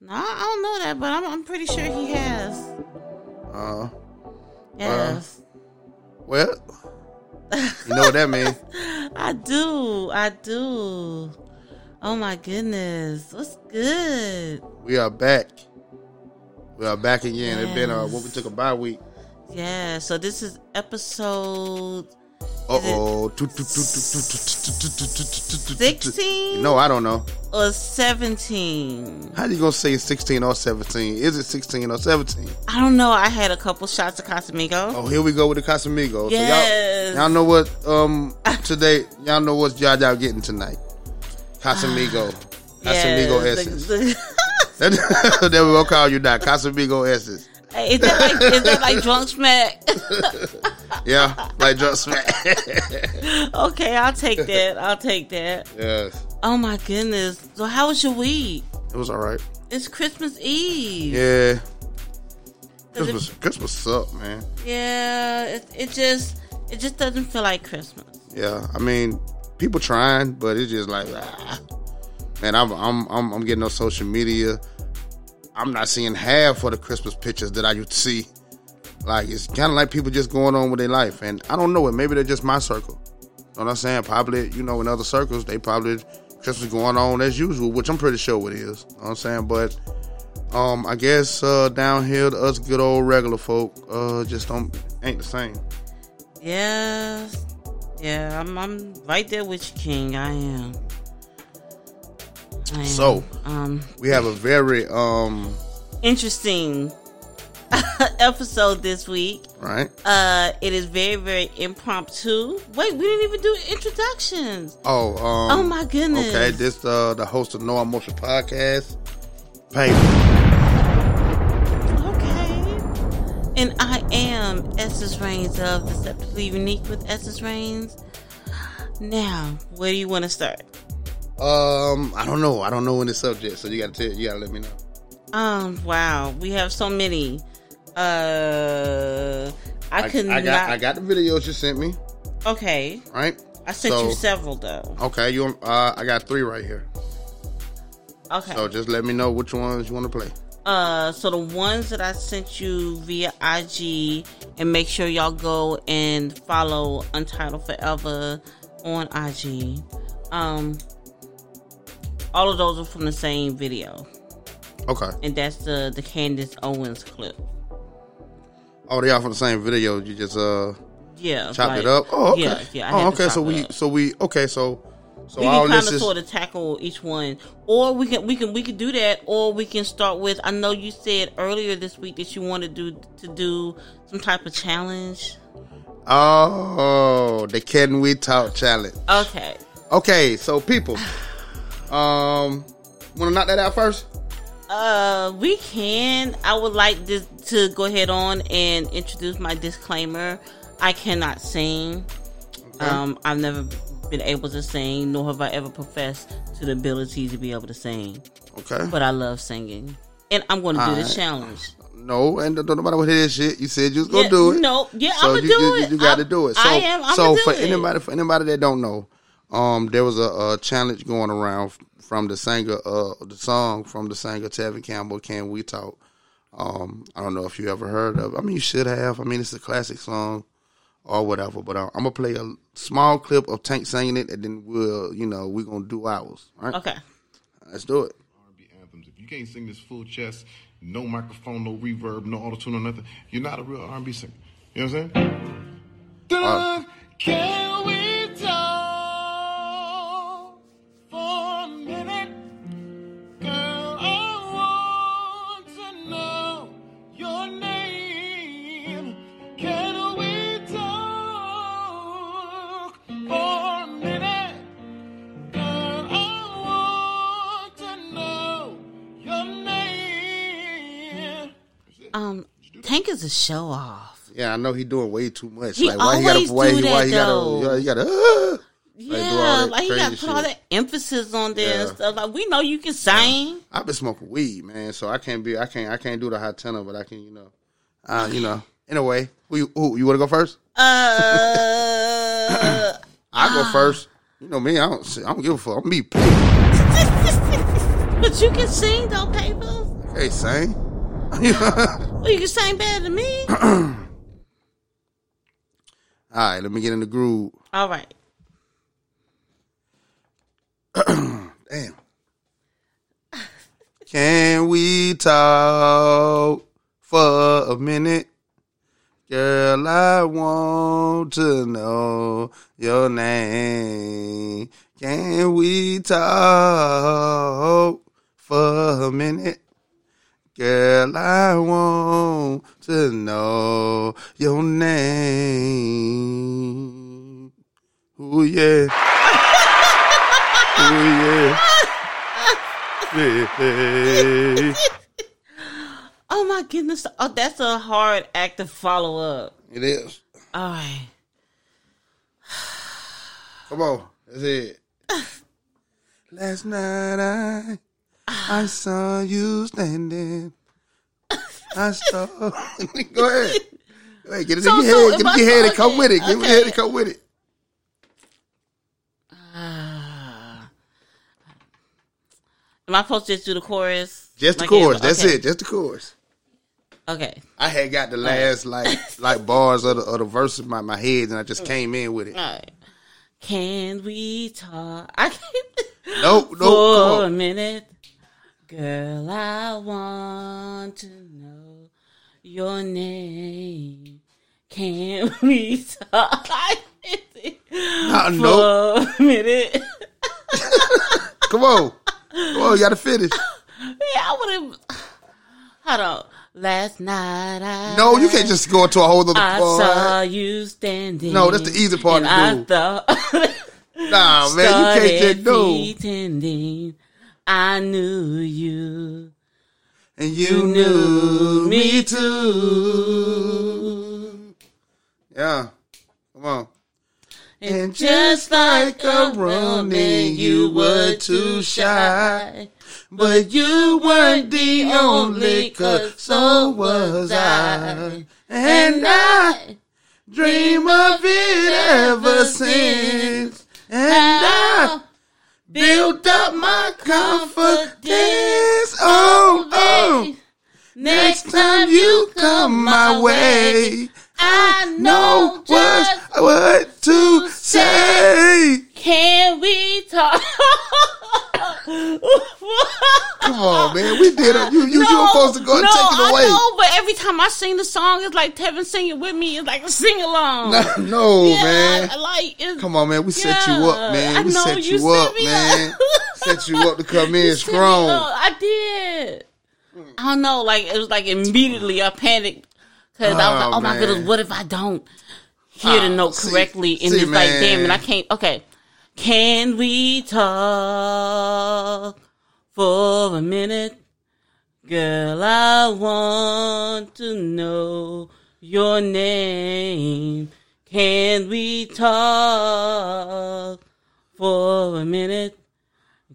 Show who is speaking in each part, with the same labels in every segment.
Speaker 1: No, I don't know that, but I'm, I'm pretty sure he has.
Speaker 2: Uh,
Speaker 1: Yes.
Speaker 2: well, you know what that means.
Speaker 1: I do. I do. Oh my goodness. What's good?
Speaker 2: We are back. We are back again. It's been uh, what we took a bye week.
Speaker 1: Yeah, so this is episode
Speaker 2: Uh oh.
Speaker 1: 16
Speaker 2: No, I don't know.
Speaker 1: or 17.
Speaker 2: How you gonna say 16 or 17? Is it 16 or 17?
Speaker 1: I don't know. I had a couple shots of Casamigo.
Speaker 2: Oh, here we go with the Casamigos.
Speaker 1: Yes.
Speaker 2: So y'all, y'all know what um today y'all know what y'all y'all getting tonight. Casamigo. Casamigo
Speaker 1: Yes,
Speaker 2: Essence.
Speaker 1: the- the-
Speaker 2: That's what we'll call you now. Casamigo Essence.
Speaker 1: Is that like is that like drunk smack?
Speaker 2: Yeah, like just smack.
Speaker 1: okay, I'll take that. I'll take that.
Speaker 2: yes.
Speaker 1: Oh my goodness. So how was your week?
Speaker 2: It was alright.
Speaker 1: It's Christmas Eve.
Speaker 2: Yeah.
Speaker 1: Does it-
Speaker 2: Christmas Christmas sucked, man.
Speaker 1: Yeah, it, it just it just doesn't feel like Christmas.
Speaker 2: Yeah. I mean, people trying, but it's just like ah. Man, I'm I'm I'm, I'm getting on social media. I'm not seeing half of the Christmas pictures that I used to see. Like it's kind of like people just going on with their life, and I don't know it. Maybe they're just my circle. You know what I'm saying? Probably, you know, in other circles, they probably Christmas going on as usual, which I'm pretty sure it is. You know what I'm saying? But um, I guess uh, down here, to us good old regular folk uh, just don't ain't the same.
Speaker 1: Yeah, yeah, I'm I'm right there with you, King. I am. I.
Speaker 2: So-
Speaker 1: um,
Speaker 2: We have a very um,
Speaker 1: interesting episode this week.
Speaker 2: right.
Speaker 1: Uh, it is very very impromptu. Wait, we didn't even do introductions.
Speaker 2: Oh, um,
Speaker 1: Oh my goodness.
Speaker 2: Okay, this uh the host of No Emotion Podcast.
Speaker 1: Okay. And I am Essence Reigns of Deceptively Unique with Essence Reigns. Now, where do you want to start?
Speaker 2: Um, I don't know. I don't know any subject, so you gotta tell you gotta let me know.
Speaker 1: Um, wow, we have so many. Uh, I, could
Speaker 2: I got
Speaker 1: not.
Speaker 2: I got the videos you sent me,
Speaker 1: okay,
Speaker 2: right?
Speaker 1: I sent
Speaker 2: So-
Speaker 1: you several though.
Speaker 2: Okay, you uh I got three right here.
Speaker 1: Okay.
Speaker 2: So just let me know which ones you want to play.
Speaker 1: Uh, so the ones that I sent you via IG, and make sure y'all go and follow Untitled Forever on IG. Um, all of those are from the same video,
Speaker 2: Okay.
Speaker 1: and that's the the Candace Owens clip.
Speaker 2: Oh, they all from the same video. You just uh
Speaker 1: Yeah,
Speaker 2: chopped
Speaker 1: like-
Speaker 2: it up. Oh, okay.
Speaker 1: Yeah, yeah.
Speaker 2: Oh, okay. So we
Speaker 1: up.
Speaker 2: so we okay. So so
Speaker 1: we
Speaker 2: all
Speaker 1: can kind
Speaker 2: this
Speaker 1: of
Speaker 2: is
Speaker 1: sort of tackle each one, or we can we can we can do that, or we can start with. I know you said earlier this week that you wanted to do to do some type of challenge.
Speaker 2: oh the Can We Talk challenge.
Speaker 1: Okay,
Speaker 2: Okay, so people, um, want to knock that out first?
Speaker 1: uh, we can. I would like this to go ahead on and introduce my disclaimer. I cannot sing. Um, I've never been able to sing, nor have I ever professed to the ability to be able to sing.
Speaker 2: Okay.
Speaker 1: But I love singing, and I'm going to do this
Speaker 2: Alright.
Speaker 1: challenge.
Speaker 2: No, and don't nobody want to hear shit. You said you was gonna
Speaker 1: Yeah,
Speaker 2: do it.
Speaker 1: No, yeah,
Speaker 2: so
Speaker 1: I'm gonna
Speaker 2: you,
Speaker 1: do
Speaker 2: you,
Speaker 1: it.
Speaker 2: You, got to do it. So,
Speaker 1: I am. I'm
Speaker 2: so for
Speaker 1: it.
Speaker 2: anybody, for anybody that don't know, um, there was a, a challenge going around from the singer, uh, the song from the singer Tevin Campbell. Can we talk? Um, I don't know if you ever heard of. it. I mean, you should have. I mean, it's a classic song or whatever. But uh, I'm gonna play a small clip of Tank singing it, and then we'll, you know, we're gonna do ours. All right,
Speaker 1: Okay.
Speaker 2: let's do it.
Speaker 3: R&B anthems. If you can't sing this full chest, no microphone, no reverb, no auto tune, no nothing, you're not a real R&B singer. You know what I'm saying? Dun, can we
Speaker 1: show off.
Speaker 2: Yeah, I know he doing way too much.
Speaker 1: He
Speaker 2: like why he gotta
Speaker 1: always
Speaker 2: why,
Speaker 1: do
Speaker 2: he- why
Speaker 1: that,
Speaker 2: he gotta
Speaker 1: though.
Speaker 2: he gotta uh,
Speaker 1: Yeah,
Speaker 2: do all that
Speaker 1: like he got to put all that emphasis on there and stuff. Like we know you can sing.
Speaker 2: I've been smoking weed, man, so I can't be I can't I can't do the high tenor, but I can, you know. Uh, you know. Anyway, who you, who, you wanna go first?
Speaker 1: Uh,
Speaker 2: I go first. You know me, I don't I don't give a fuck. I'm gonna be
Speaker 1: but you can sing though, papers.
Speaker 2: Hey, sing.
Speaker 1: Well, you can sing better than me.
Speaker 2: All right, let me get in the groove.
Speaker 1: All right.
Speaker 2: Damn. Can we talk for a minute? Girl, I want to know your name. Can we talk for a minute? Girl, I want to know your name. Ooh, yeah. Ooh, yeah. Yeah.
Speaker 1: Oh my goodness. Oh, that's a hard act to follow up.
Speaker 2: It is.
Speaker 1: All right.
Speaker 2: Come on. That's it. Last night I I saw you standing. I saw. Go ahead. Go ahead. Get it
Speaker 1: So-
Speaker 2: in your
Speaker 1: so
Speaker 2: head. Get it in your head and come with it. Get it in your head and come with it.
Speaker 1: Ah. Am I supposed to just do the chorus?
Speaker 2: Just the
Speaker 1: Like
Speaker 2: chorus. That's
Speaker 1: okay.
Speaker 2: it. Just the chorus.
Speaker 1: Okay.
Speaker 2: I had got the last like like bars of the, of the verse in my, my head, and I just came in with it.
Speaker 1: All right. Can we talk? I can't.
Speaker 2: Nope, nope.
Speaker 1: For a minute, girl, I want to know your name. Can we talk? For
Speaker 2: nope.
Speaker 1: a minute.
Speaker 2: Come on. Come on. You got to finish.
Speaker 1: Yeah, I would have. Hold on. Last night I.
Speaker 2: No, you can't just go into a whole other
Speaker 1: I
Speaker 2: part.
Speaker 1: saw you standing.
Speaker 2: No, that's the easy part to
Speaker 1: I
Speaker 2: do.
Speaker 1: thought.
Speaker 2: Nah, man, you can't just do.
Speaker 1: pretending I knew you.
Speaker 2: And
Speaker 1: You
Speaker 2: you
Speaker 1: knew
Speaker 2: me too. Yeah. Come on.
Speaker 1: And just like a Roman, you were too shy.
Speaker 2: But you weren't the only, cause so was I. And I dream of it ever since. And I built up my confidence. Oh, oh. Next time you come my way,
Speaker 1: I
Speaker 2: know what,
Speaker 1: just
Speaker 2: what to say.
Speaker 1: can we talk?
Speaker 2: Come on, man. We did it. You, you, you were supposed to go and
Speaker 1: no,
Speaker 2: take it away.
Speaker 1: I know, but every time I sing the song, it's like Tevin singing with me. It's like a sing along.
Speaker 2: No, no
Speaker 1: yeah,
Speaker 2: man.
Speaker 1: I, like
Speaker 2: Come on, man. We set you up,
Speaker 1: Yeah,
Speaker 2: man.
Speaker 1: I
Speaker 2: We
Speaker 1: know,
Speaker 2: set
Speaker 1: you
Speaker 2: you,
Speaker 1: set
Speaker 2: up,
Speaker 1: me
Speaker 2: man.
Speaker 1: up.
Speaker 2: set you up to come in strong.
Speaker 1: I did. I don't know. Like it was like immediately I panicked because I was
Speaker 2: Oh,
Speaker 1: like, "Oh my goodness, what if I don't hear the
Speaker 2: Ah,
Speaker 1: note
Speaker 2: see-
Speaker 1: correctly?" And
Speaker 2: see,
Speaker 1: it's like, "Damn!" And I can't. Okay, can we talk for a minute, girl? I want to know your name. Can we talk for a minute?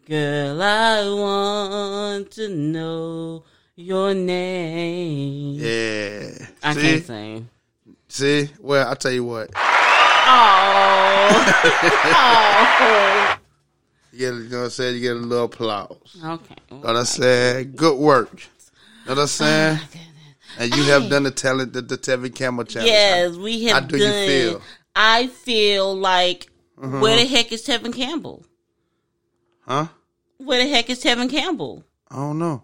Speaker 1: Girl, I want to know your name.
Speaker 2: Yeah.
Speaker 1: I
Speaker 2: see?
Speaker 1: can't sing.
Speaker 2: See? Well, I tell you what.
Speaker 1: Oh.
Speaker 2: You, get, you know what I'm saying? You get a little applause.
Speaker 1: okay.
Speaker 2: Know what I'm saying? Good work. Know what I'm oh, saying? And you have done the talent, the, the Tevin Campbell challenge.
Speaker 1: Yes, we have
Speaker 2: How do you feel?
Speaker 1: I feel like uh-huh. where the heck is Tevin Campbell?
Speaker 2: Huh?
Speaker 1: Where the heck is Tevin Campbell?
Speaker 2: I don't know.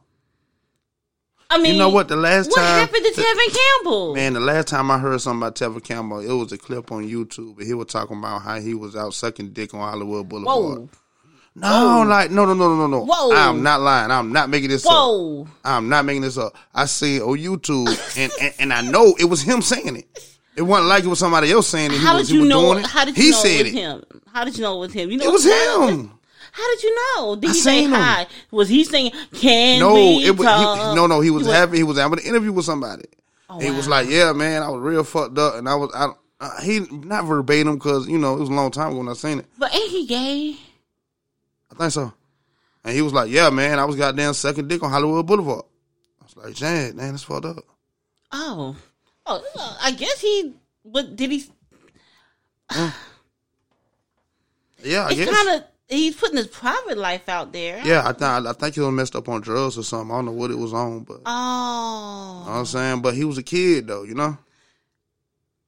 Speaker 1: I mean,
Speaker 2: You know what? The last time.
Speaker 1: What
Speaker 2: time.
Speaker 1: happened to
Speaker 2: the-
Speaker 1: Tevin Campbell?
Speaker 2: Man, the last time I heard something about Tevin Campbell, it was a clip on YouTube, and he was talking about how he was out sucking dick on Hollywood Boulevard.
Speaker 1: Whoa,
Speaker 2: No, like no, no, no, no, no, no.
Speaker 1: Whoa.
Speaker 2: I'm not lying. I'm not making this up.
Speaker 1: whoa!
Speaker 2: I'm not making this up. I see it on YouTube, and, and and I know it was him saying it. It wasn't like it was somebody else saying it. He
Speaker 1: How
Speaker 2: was,
Speaker 1: did you know? How did you
Speaker 2: he
Speaker 1: know
Speaker 2: said
Speaker 1: it was
Speaker 2: it.
Speaker 1: him? How did you know it was him? You know,
Speaker 2: It was him.
Speaker 1: How did you know? Did
Speaker 2: I
Speaker 1: he say
Speaker 2: seen him.
Speaker 1: hi? Was he saying, "Can
Speaker 2: No,
Speaker 1: we
Speaker 2: it was
Speaker 1: talk?"
Speaker 2: he, no, no. He was
Speaker 1: was-
Speaker 2: having he was having an interview with somebody.
Speaker 1: Oh,
Speaker 2: he was like, "Yeah, man, I was real fucked up," and I was I, uh, he not verbatim because you know it was a long time ago when I seen it.
Speaker 1: But ain't he gay?
Speaker 2: I think so. And he was like, "Yeah, man, I was goddamn sucking dick on Hollywood Boulevard." I was like, "Jan, man, that's fucked up."
Speaker 1: Oh, oh, I guess he. But did he?
Speaker 2: Yeah, I
Speaker 1: It's
Speaker 2: guess.
Speaker 1: kind of. He's putting his private life out there.
Speaker 2: Yeah, I think I think he was messed up on drugs or something. I don't know what it was on, but you know
Speaker 1: Oh.
Speaker 2: what I'm saying. But he was a kid though, you know.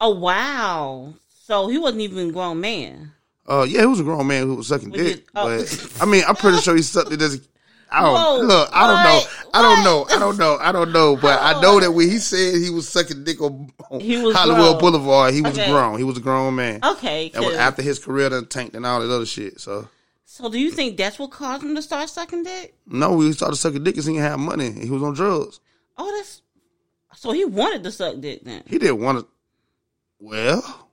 Speaker 1: Oh wow. So he wasn't even a grown man.
Speaker 2: Uh, yeah, he was a grown man who was sucking dick.
Speaker 1: oh.
Speaker 2: But I mean, I'm pretty sure he sucked it as. A, I don't
Speaker 1: Whoa,
Speaker 2: look. I don't
Speaker 1: what?
Speaker 2: know. I don't know. I don't know. I don't know. But I know that when he said he was sucking dick on, on
Speaker 1: He was
Speaker 2: Hollywood
Speaker 1: grown.
Speaker 2: Boulevard, he was
Speaker 1: Okay.
Speaker 2: grown. He was a grown man.
Speaker 1: Okay.
Speaker 2: That was
Speaker 1: 'cause-
Speaker 2: after his career done tanked and all that other shit. So
Speaker 1: so do you think that's what caused him to start sucking dick?
Speaker 2: no, we started sucking dick because he didn't have money. He was on drugs.
Speaker 1: Oh, that's so he wanted to suck dick then.
Speaker 2: He didn't want to. Well,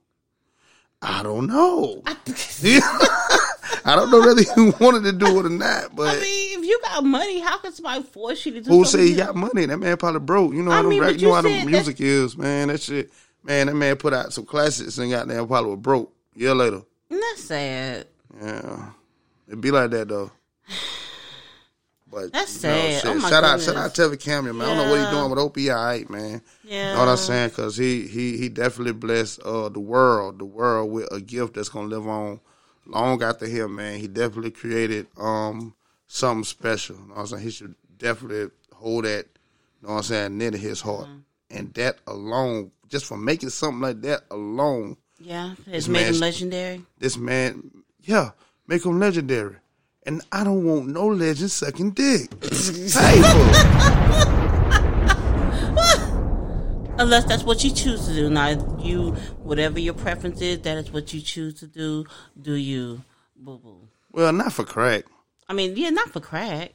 Speaker 2: I don't know.
Speaker 1: I,
Speaker 2: I don't know whether he wanted to do it or not. But
Speaker 1: I mean, if you got money, how can somebody force you to do
Speaker 2: Who say he got money? That man probably broke. You know
Speaker 1: I
Speaker 2: how them
Speaker 1: mean,
Speaker 2: rap- you know how
Speaker 1: said
Speaker 2: music is, man. That shit, man. That man put out some classics and got damn probably was broke. year later,
Speaker 1: That's sad.
Speaker 2: yeah, it be like that though. But
Speaker 1: That's
Speaker 2: you know,
Speaker 1: sad. Oh,
Speaker 2: shout out,
Speaker 1: goodness.
Speaker 2: shout out Tevin Campbell, man. I don't know what he's doing with OPI, man.
Speaker 1: Yeah.
Speaker 2: You know what I'm saying? Because he he he definitely blessed uh the world, the world with a gift that's gonna live on long after him, man. He definitely created um something special. You know what I'm saying? He should definitely hold that, you know what I'm saying, near to his heart.
Speaker 1: Mm-hmm.
Speaker 2: And that alone, just for making something like that alone,
Speaker 1: Yeah, it's made him legendary.
Speaker 2: this man, yeah, make them legendary. And I don't want no legend sucking dick.
Speaker 1: Unless that's what you choose to do. Now, you, whatever your preference is, that is what you choose to do. Do you, boo boo?
Speaker 2: well, not for crack.
Speaker 1: I mean, yeah, not for crack.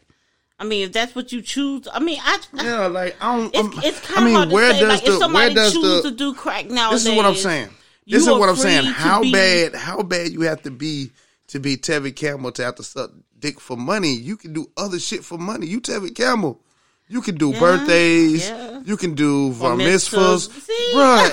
Speaker 1: I mean, if that's what you choose, I mean, I.
Speaker 2: Yeah, like I don't.
Speaker 1: It's,
Speaker 2: um,
Speaker 1: it's kind
Speaker 2: I
Speaker 1: of
Speaker 2: mean,
Speaker 1: hard to
Speaker 2: where
Speaker 1: say.
Speaker 2: does
Speaker 1: Like,
Speaker 2: the
Speaker 1: if somebody
Speaker 2: where does
Speaker 1: chooses
Speaker 2: the
Speaker 1: to do crack nowadays,
Speaker 2: This is what I'm saying. This is what I'm saying. How
Speaker 1: be-
Speaker 2: bad? How bad you have to be to be Tevin Campbell to have to suck dick for money? You can do other shit for money. You Tevin Campbell. You can do
Speaker 1: Yeah,
Speaker 2: birthdays.
Speaker 1: yeah.
Speaker 2: You can do bar
Speaker 1: mitzvahs.
Speaker 2: Right.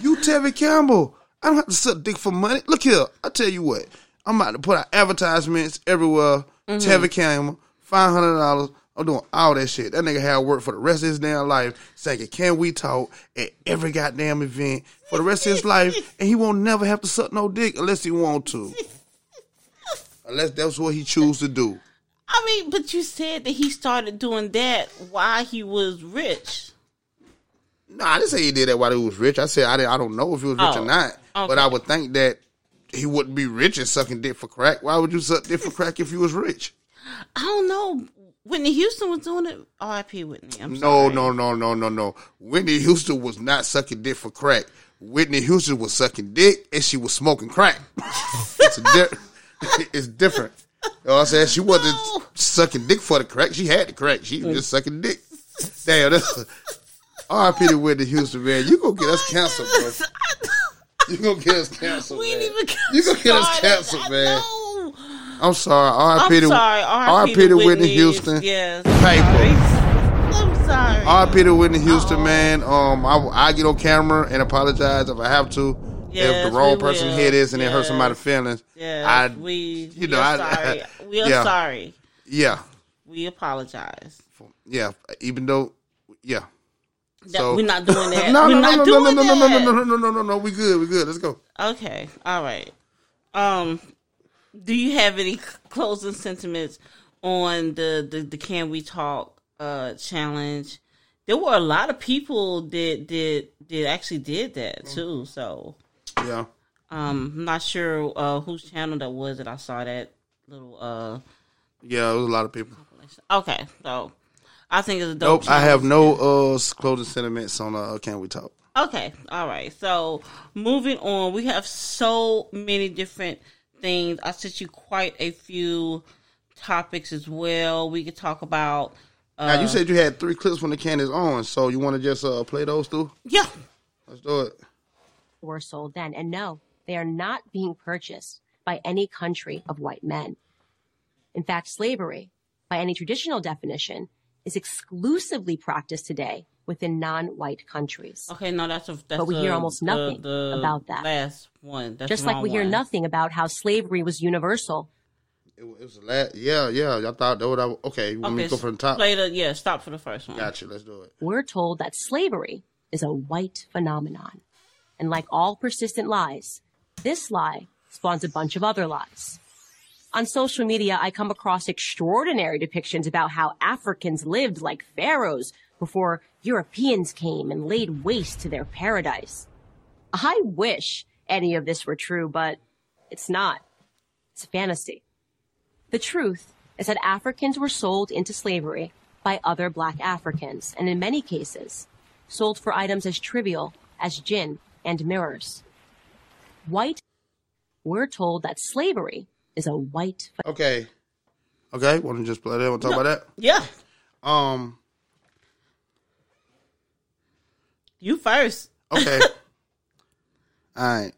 Speaker 2: you Tevin Campbell. I don't have to suck dick for money. Look here. I tell you what. I'm about to put out advertisements everywhere.
Speaker 1: Mm-hmm.
Speaker 2: Tevin Campbell, five hundred dollars. I'm doing all that shit. That nigga had work for the rest of his damn life, saying, "Can we talk?" at every goddamn event for the rest of his life, and he won't never have to suck no dick unless he want to, unless that's what he choose to do.
Speaker 1: I mean, but you said that he started doing that while he was rich.
Speaker 2: No, I didn't say he did that while he was rich. I said I, didn't, I don't know if he was rich
Speaker 1: Oh,
Speaker 2: or not, but. I would think that he wouldn't be rich and sucking dick for crack. Why would you suck dick for crack if you was rich?
Speaker 1: I don't know. Whitney Houston was doing it. R.I.P. Whitney. I'm
Speaker 2: No,
Speaker 1: sorry.
Speaker 2: no, no, no, no, no. Whitney Houston was not sucking dick for crack. Whitney Houston was sucking dick and she was smoking crack. it's, di- it's different. You know what I'm saying? She wasn't
Speaker 1: No.
Speaker 2: sucking dick for the crack. She had the crack. She was just sucking dick. Damn, that's R.I.P. to Whitney Houston, man. You gonna get us oh canceled, bro. You gonna get us canceled,
Speaker 1: We
Speaker 2: man.
Speaker 1: even
Speaker 2: You gonna get us canceled, man. I'm sorry.
Speaker 1: I'm
Speaker 2: R.I.P. to
Speaker 1: sorry.
Speaker 2: R.I.P. to Whitney Houston.
Speaker 1: Yes.
Speaker 2: Paper.
Speaker 1: Sorry. I'm sorry.
Speaker 2: R.I.P. to Whitney Houston,
Speaker 1: Oh.
Speaker 2: man. Um, I I get on camera and apologize if I have to.
Speaker 1: Yes,
Speaker 2: if the wrong person
Speaker 1: will.
Speaker 2: hear this and it hurt
Speaker 1: Yes.
Speaker 2: somebody's feelings,
Speaker 1: Yes,
Speaker 2: I
Speaker 1: we,
Speaker 2: you know, I-
Speaker 1: sorry. We are
Speaker 2: yeah.
Speaker 1: sorry.
Speaker 2: yeah,
Speaker 1: We apologize.
Speaker 2: yeah. Even though, yeah.
Speaker 1: That-
Speaker 2: So-
Speaker 1: we're not doing that.
Speaker 2: no,
Speaker 1: we're
Speaker 2: no, no, no, no, no, no, no, no, no, no, no, no, no. We good. We good. Let's go.
Speaker 1: Okay. All right. Um, do you have any closing sentiments on the the, the Can We Talk uh challenge? There were a lot of people that did did actually did that too. So
Speaker 2: Yeah.
Speaker 1: um, I'm not sure uh whose channel that was that I saw that little uh.
Speaker 2: Yeah, it was a lot of people.
Speaker 1: Okay, so I think it's a dope.
Speaker 2: Nope, I have no uh closing sentiments on uh Can We Talk.
Speaker 1: Okay, all right. So moving on, we have so many different things. I sent you quite a few topics as well. We could talk about. Uh,
Speaker 2: now you said you had three clips when the can is on, so you want to just uh play those too?
Speaker 1: yeah,
Speaker 2: Let's do it.
Speaker 4: were sold then. And no, they are not being purchased by any country of white men. In fact, slavery, by any traditional definition, is exclusively practiced today within non-white countries.
Speaker 1: okay. No, that's a. That's
Speaker 4: But we
Speaker 1: a-
Speaker 4: hear almost
Speaker 1: the-
Speaker 4: nothing
Speaker 1: the
Speaker 4: about that.
Speaker 1: Last one, that's
Speaker 4: Just like
Speaker 1: wrong
Speaker 4: we hear nothing about how slavery was universal.
Speaker 2: It, it was a la- Yeah, yeah. I thought that would. I, okay, you want me to go from the top?
Speaker 1: play the yeah. Stop for the first one.
Speaker 2: Gotcha. Let's do it.
Speaker 4: We're told that slavery is a white phenomenon. And like all persistent lies, this lie spawns a bunch of other lies. On social media, I come across extraordinary depictions about how Africans lived like pharaohs before Europeans came and laid waste to their paradise. I wish any of this were true, but it's not. It's a fantasy. The truth is that Africans were sold into slavery by other black Africans, and in many cases, sold for items as trivial as gin and mirrors. White, we're told that slavery is a white.
Speaker 2: Okay. Okay. Want to just play that? Want to talk about that? Yeah. Um.
Speaker 1: You first.
Speaker 2: Okay. All right.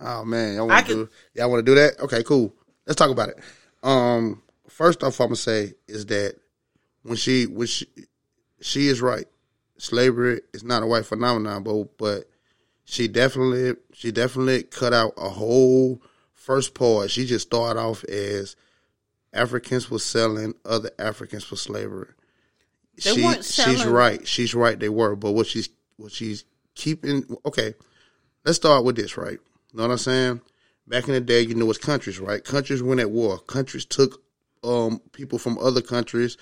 Speaker 2: Oh man, y'all
Speaker 1: I
Speaker 2: want to do? Y'all want to do that? Okay, cool. Let's talk about it. Um, first off, I'm gonna say is that when she when she she is right. Slavery is not a white phenomenon, but but she definitely she definitely cut out a whole first part. She just started off as Africans were selling other Africans for slavery.
Speaker 1: They
Speaker 2: she, she's right. She's right. They were, but what she's what she's keeping. Okay, let's start with this. Right, You know what I'm saying? Back in the day, you know, it's countries, right? Countries went at war. Countries took um people from other countries.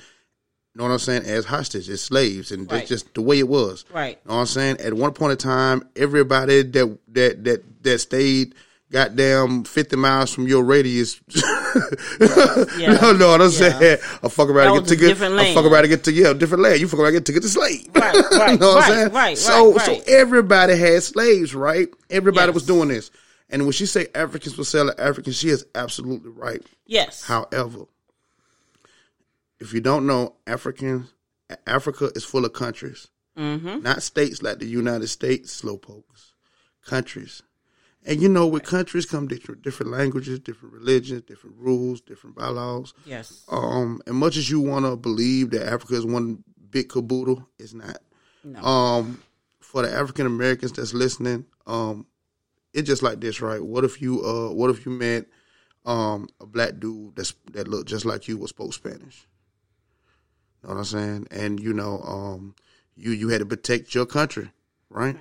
Speaker 2: You know what I'm saying? As hostages, as slaves, and
Speaker 1: Right.
Speaker 2: that's just the way it was.
Speaker 1: Right.
Speaker 2: You know what I'm saying? At one point in time, everybody that that that that stayed goddamn fifty miles from your radius.
Speaker 1: Yeah.
Speaker 2: no, no, I'm
Speaker 1: Yeah.
Speaker 2: saying. I fuck around to get
Speaker 1: was
Speaker 2: to get.
Speaker 1: different
Speaker 2: I fuck around to get to yeah, different land. You fuck around to get to get to slave.
Speaker 1: Right, right,
Speaker 2: you know what I'm
Speaker 1: right,
Speaker 2: saying?
Speaker 1: right,
Speaker 2: so
Speaker 1: right,
Speaker 2: so
Speaker 1: right.
Speaker 2: everybody had slaves, right? Everybody
Speaker 1: Yes.
Speaker 2: was doing this. And when she say Africans were selling Africans, she is absolutely right.
Speaker 1: Yes.
Speaker 2: However, if you don't know, Africans, Africa is full of countries,
Speaker 1: Mm-hmm.
Speaker 2: not states like the United States, slowpokes, countries. And you know, with countries come different, different languages, different religions, different rules, different bylaws.
Speaker 1: Yes.
Speaker 2: Um, and much as you want to believe that Africa is one big caboodle, it's not.
Speaker 1: No.
Speaker 2: Um, for the African Americans that's listening, um, it's just like this, right? What if you, uh, what if you met, um, a black dude that's that looked just like you, was spoke Spanish? Know what I'm saying? And you know, um, you you had to protect your country, right?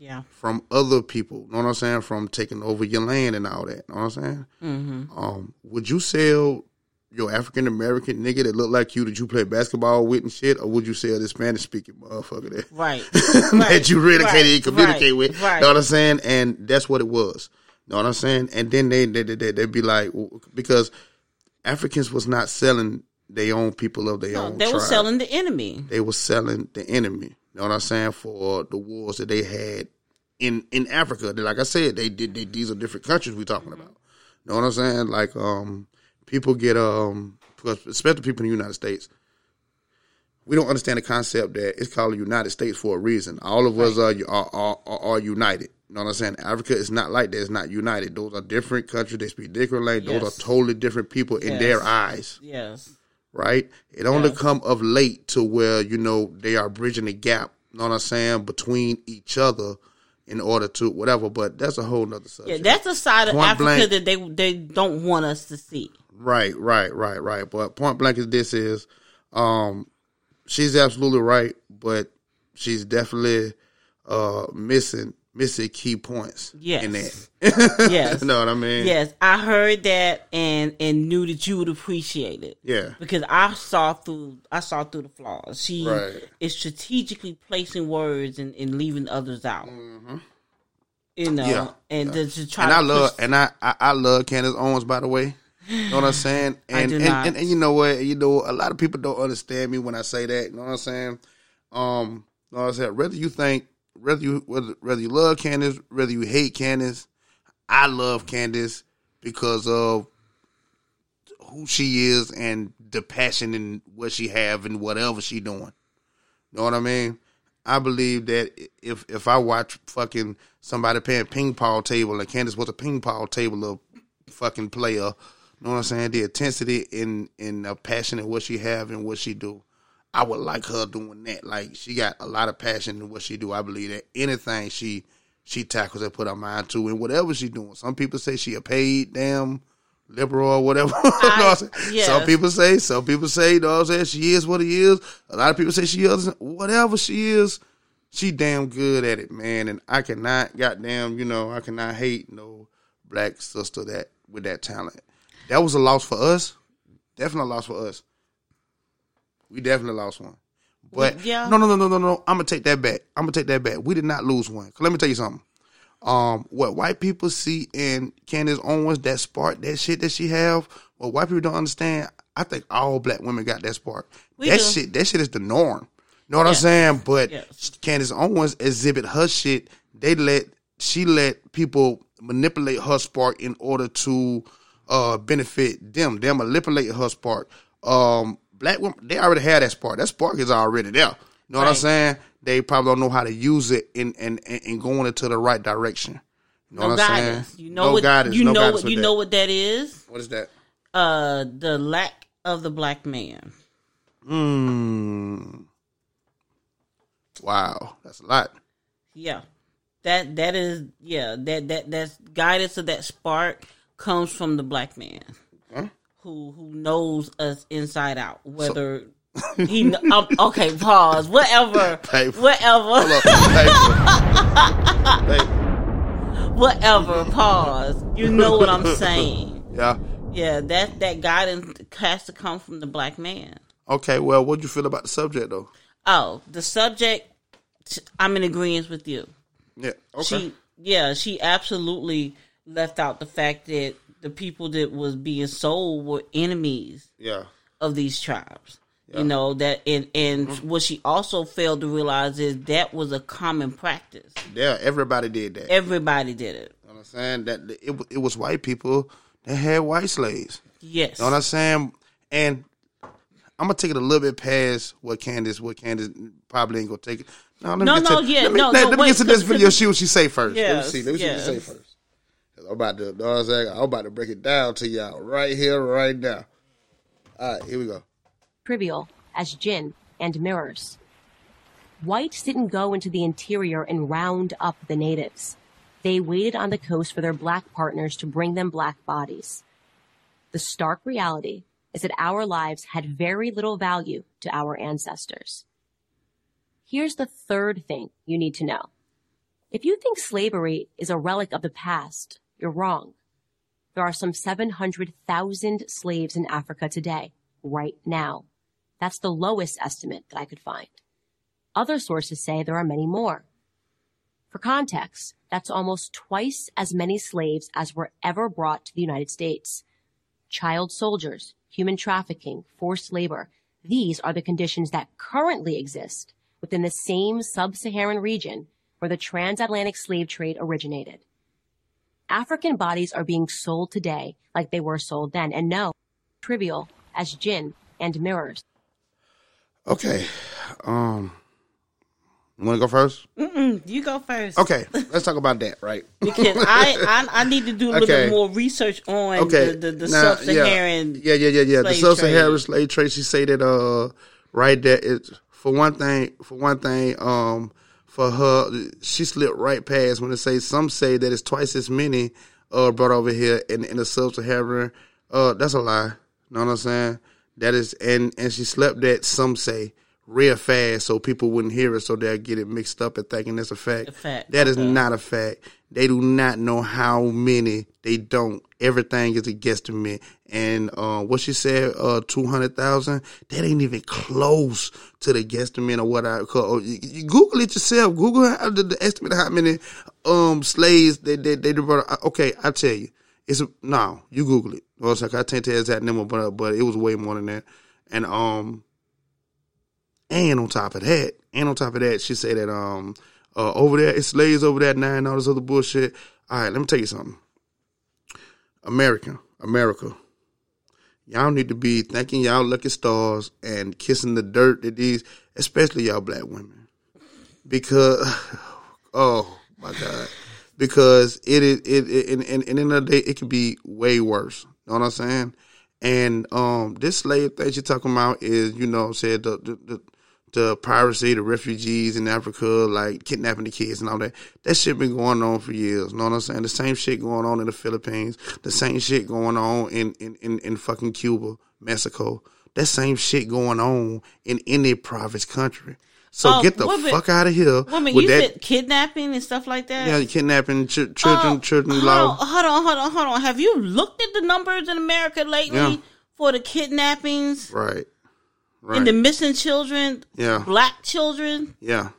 Speaker 1: Yeah.
Speaker 2: From other people, you know what I'm saying? From taking over your land and all that. you Know what I'm saying?
Speaker 1: Mm-hmm.
Speaker 2: Um, would you sell your African American nigga that look like you that you play basketball with and shit, or would you sell this Spanish speaking motherfucker that
Speaker 1: Right.
Speaker 2: that you really
Speaker 1: Right.
Speaker 2: can't even communicate
Speaker 1: Right.
Speaker 2: with?
Speaker 1: Right.
Speaker 2: Know what I'm saying? And that's what it was. Know what I'm saying? And then they they they they would be like because Africans was not selling their own people of their
Speaker 1: No,
Speaker 2: own.
Speaker 1: they were selling the enemy.
Speaker 2: They were selling the enemy. You know what I'm saying for the wars that they had in in Africa. Like I said, they did. They, these are different countries we're talking about. You know what I'm saying? Like um, people get um, especially people in the United States. We don't understand the concept that it's called the United States for a reason. All of us are, are are are united. You know what I'm saying? Africa is not like that. It's not united. Those are different countries. They speak different language.
Speaker 1: Yes.
Speaker 2: Those are totally different people in their eyes
Speaker 1: Yes.
Speaker 2: Right? It only
Speaker 1: Yes.
Speaker 2: come of late to where you know they are bridging the gap. You know what I'm saying between each other in order to whatever. But that's a whole nother
Speaker 1: Yeah, that's a side of
Speaker 2: Point
Speaker 1: Africa
Speaker 2: blank.
Speaker 1: that they they don't want us to see.
Speaker 2: right, right, right, right. But point blank is this is, um, she's absolutely right, but she's definitely uh missing missing key points
Speaker 1: Yes.
Speaker 2: in that.
Speaker 1: Yes.
Speaker 2: you know what I mean?
Speaker 1: Yes, I heard that and and knew that you would appreciate it.
Speaker 2: Yeah.
Speaker 1: Because I saw through I saw through the flaws. She
Speaker 2: Right.
Speaker 1: is strategically placing words and, and leaving others out. You know,
Speaker 2: Mm-hmm. Yeah.
Speaker 1: and to, to try
Speaker 2: and I love and I, I I love Candace Owens by the way. You know what I'm saying?
Speaker 1: I
Speaker 2: And
Speaker 1: do
Speaker 2: and,
Speaker 1: not.
Speaker 2: and and you know what? You know a lot of people don't understand me when I say that. You know what I'm saying? Um, you know what I'm saying? Whether you think whether you whether whether you love Candace, whether you hate Candace, I love Candace because of who she is and the passion and what she have and whatever she doing. Know what I mean? I believe that if if I watch fucking somebody playing ping pong table and Candace was a ping pong table of fucking player, know what I'm saying? The intensity and and the passion and what she have and what she do. I would like her doing that. Like she got a lot of passion in what she do. I believe that anything she she tackles and put her mind to and whatever she doing. Some people say she a paid damn liberal or whatever. You know what I'm
Speaker 1: yes.
Speaker 2: Some people say, some people say, you know what I'm saying? She is what he is. A lot of people say she is whatever she is. She damn good at it, man. And I cannot, goddamn, you know, I cannot hate no black sister that with that talent. that was a loss for us. Definitely a loss for us. We definitely lost one. But
Speaker 1: Yeah.
Speaker 2: no, no, no, no, no, no. I'm gonna take that back. I'm gonna take that back. We did not lose one. let me tell you something. Um, what white people see in Candace Owens, that spark, that shit that she have, what white people don't understand, I think all black women got that spark.
Speaker 1: We
Speaker 2: that
Speaker 1: do.
Speaker 2: shit, that shit is the norm. You know what I'm saying? But
Speaker 1: Yes.
Speaker 2: Candace Owens exhibit her shit. They let she let people manipulate her spark in order to uh benefit them. They manipulate her spark. Um, black women they already had that spark. That spark is already there. You know what I'm saying? They probably don't know how to use it in and and, and going into the right direction. You know
Speaker 1: No
Speaker 2: what I'm
Speaker 1: guidance.
Speaker 2: saying?
Speaker 1: You know
Speaker 2: no
Speaker 1: what
Speaker 2: guidance.
Speaker 1: you
Speaker 2: no
Speaker 1: know what you
Speaker 2: that.
Speaker 1: know what that is?
Speaker 2: What is that?
Speaker 1: Uh the lack of the black man.
Speaker 2: Hmm. Wow, that's a lot.
Speaker 1: Yeah. That that is yeah, that that that's guidance of that spark comes from the black man. Who who knows us inside out. Whether he kn- um, okay, pause. Whatever.
Speaker 2: Paper.
Speaker 1: Whatever.
Speaker 2: Paper. Paper.
Speaker 1: Whatever. Pause. You know what I'm saying.
Speaker 2: Yeah.
Speaker 1: Yeah, that that guidance has to come from the black man.
Speaker 2: Okay. Well, what do you feel about the subject though?
Speaker 1: Oh, the subject I'm in agreement with you.
Speaker 2: Yeah. Okay.
Speaker 1: She yeah, she absolutely left out the fact that the people that was being sold were enemies
Speaker 2: yeah.
Speaker 1: of these tribes. You know that, and and mm. what she also failed to realize is that was a common practice.
Speaker 2: Yeah. Everybody did that.
Speaker 1: Everybody did it.
Speaker 2: You know what I'm saying? That it, it was white people that had white slaves.
Speaker 1: Yes.
Speaker 2: You know what I'm saying? And I'm gonna take it a little bit past what Candace, what Candace probably ain't gonna take it. No, let me
Speaker 1: No,
Speaker 2: get
Speaker 1: no,
Speaker 2: to,
Speaker 1: yeah,
Speaker 2: let me,
Speaker 1: no,
Speaker 2: let,
Speaker 1: no,
Speaker 2: let me
Speaker 1: wait,
Speaker 2: get to this video. See what she say first. let me see. Let me see what she say first. About to, know what I'm saying? I'm about to break it down to y'all right here, right now. All right, here we go.
Speaker 4: trivial as gin and mirrors. Whites didn't go into the interior and round up the natives. They waited on the coast for their black partners to bring them black bodies. The stark reality is that our lives had very little value to our ancestors. Here's the third thing you need to know. If you think slavery is a relic of the past, you're wrong. There are some 700,000 slaves in Africa today, right now. That's the lowest estimate that I could find. Other sources say there are many more. For context, that's almost twice as many slaves as were ever brought to the United States. Child soldiers, human trafficking, forced labor, these are the conditions that currently exist within the same sub-Saharan region where the transatlantic slave trade originated. African bodies are being sold today like they were sold then, and no, trivial as gin and mirrors.
Speaker 2: Okay. Um, you want to go first?
Speaker 1: Mm-mm, you go first.
Speaker 2: Okay, let's talk about that. Right.
Speaker 1: Because I, I I need to do a little
Speaker 2: Okay.
Speaker 1: bit more research on
Speaker 2: Okay.
Speaker 1: the the, the
Speaker 2: Now,
Speaker 1: sub-Saharan.
Speaker 2: Yeah, yeah, yeah, yeah. The sub-Saharan
Speaker 1: trade.
Speaker 2: slave trade. She say that uh, right there. It's for one thing. For one thing, um, for her, she slipped right past when it say some say that it's twice as many uh brought over here in in the sub-Saharan. Uh, that's a lie. Know what I'm saying? That is, and and she slept that some say real fast so people wouldn't hear it, so they'll get it mixed up and thinking it's a fact.
Speaker 1: A fact,
Speaker 2: That is
Speaker 1: okay.
Speaker 2: not a fact. They do not know how many. They don't. Everything is a guesstimate. And uh, what she said, uh, two hundred thousand. That ain't even close to the guesstimate of what I call. You, you Google it yourself. Google how, the, the estimate of how many um slaves they they they brought. Okay, I tell you, it's a, no. You Google it. Well, it's like I can't tell you exact number, but but it was way more than that. And um, and on top of that, and on top of that, she said that um uh, over there it's slaves over there now and all this other bullshit. All right, let me tell you something. America, America, y'all need to be thanking y'all lucky stars and kissing the dirt that these, especially y'all black women, because oh my god, because it is it, it and, and, in the day it could be way worse. You know what I'm saying? And um, this slave thing you're talking about is, you know, said the, the the the piracy, the refugees in Africa, like kidnapping the kids and all that. That shit been going on for years. Know what I'm saying? The same shit going on in the Philippines. The same shit going on in in in, in fucking Cuba, Mexico. That same shit going on in any province country. So
Speaker 1: Oh,
Speaker 2: get the fuck out of here
Speaker 1: Wait a minute,
Speaker 2: with
Speaker 1: you
Speaker 2: that.
Speaker 1: said kidnapping and stuff like that?
Speaker 2: yeah, kidnapping ch- children,
Speaker 1: Oh,
Speaker 2: children
Speaker 1: hold
Speaker 2: law.
Speaker 1: On, hold on, hold on, hold on. Have you looked at the numbers in America lately
Speaker 2: Yeah.
Speaker 1: for the kidnappings
Speaker 2: Right. Right.
Speaker 1: and the missing children,
Speaker 2: yeah.
Speaker 1: black children?
Speaker 2: Yeah.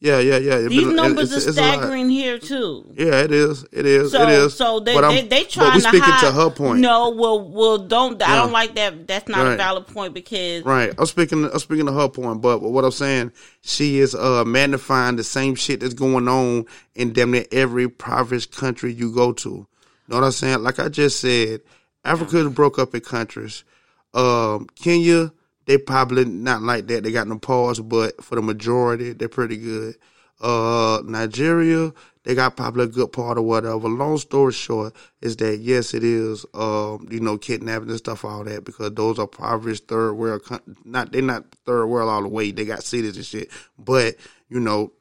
Speaker 2: Yeah, yeah, yeah. It
Speaker 1: These
Speaker 2: been-
Speaker 1: numbers
Speaker 2: it's-
Speaker 1: are
Speaker 2: it's
Speaker 1: staggering here too.
Speaker 2: Yeah, it is. It is.
Speaker 1: So,
Speaker 2: it is.
Speaker 1: so they
Speaker 2: But
Speaker 1: they they
Speaker 2: but
Speaker 1: trying
Speaker 2: we
Speaker 1: to
Speaker 2: speaking
Speaker 1: hide.
Speaker 2: to her point.
Speaker 1: No, well, well, don't. I don't like that. That's not a valid point because
Speaker 2: Right. I'm speaking. I'm speaking to her point, but what I'm saying, she is uh magnifying the same shit that's going on in damn near every province country you go to. You know what I'm saying? Like I just said, Africa is broke up in countries. Um, Kenya, they probably not like that. They got no pause, but for the majority, they're pretty good. Uh, Nigeria, they got probably a good part or whatever. Long story short is that yes, it is, um, you know, kidnapping and stuff, all that, because those are impoverished third world, not, they're not third world all the way. They got cities and shit, but you know,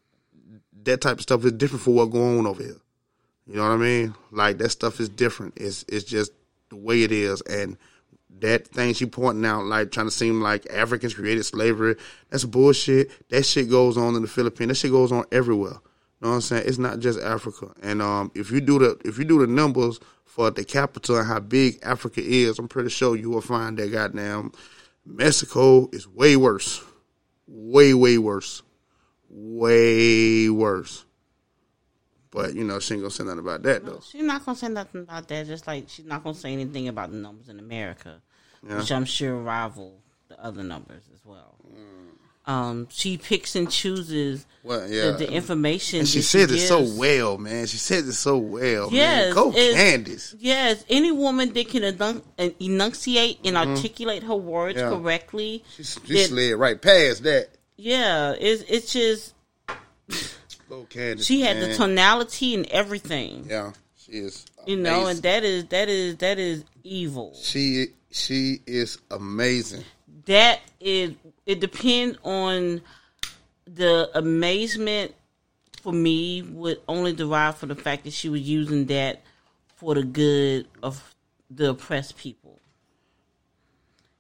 Speaker 2: that type of stuff is different for what going on over here. You know what I mean? Like that stuff is different. It's it's just the way it is, and that thing she pointing out, like trying to seem like Africans created slavery. That's bullshit. That shit goes on in the Philippines. That shit goes on everywhere. You know what I'm saying? It's not just Africa. And um, if you do the if you do the numbers for the capital and how big Africa is, I'm pretty sure you will find that goddamn Mexico is way worse, way way worse, way worse. But you know she ain't gonna say nothing about that though.
Speaker 1: she's not gonna say nothing about that. Just like she's not gonna say anything about the numbers in America, which I'm sure rival the other numbers as well. Um, she picks and chooses
Speaker 2: Well, yeah.
Speaker 1: the, the information.
Speaker 2: And she said it so well, man. She said it so well.
Speaker 1: Yes,
Speaker 2: man. Go Candace.
Speaker 1: Yes, any woman that can enun- enunciate and articulate her words
Speaker 2: Mm-hmm. Yeah.
Speaker 1: correctly.
Speaker 2: She, she
Speaker 1: that-
Speaker 2: slid right past that.
Speaker 1: Yeah, it's it's just
Speaker 2: Candace.
Speaker 1: she had
Speaker 2: man.
Speaker 1: the tonality and everything.
Speaker 2: Yeah, she is.
Speaker 1: You know, and that is that is that is evil.
Speaker 2: she she is amazing.
Speaker 1: That is it depends on the amazement for me would only derive from the fact that she was using that for the good of the oppressed people.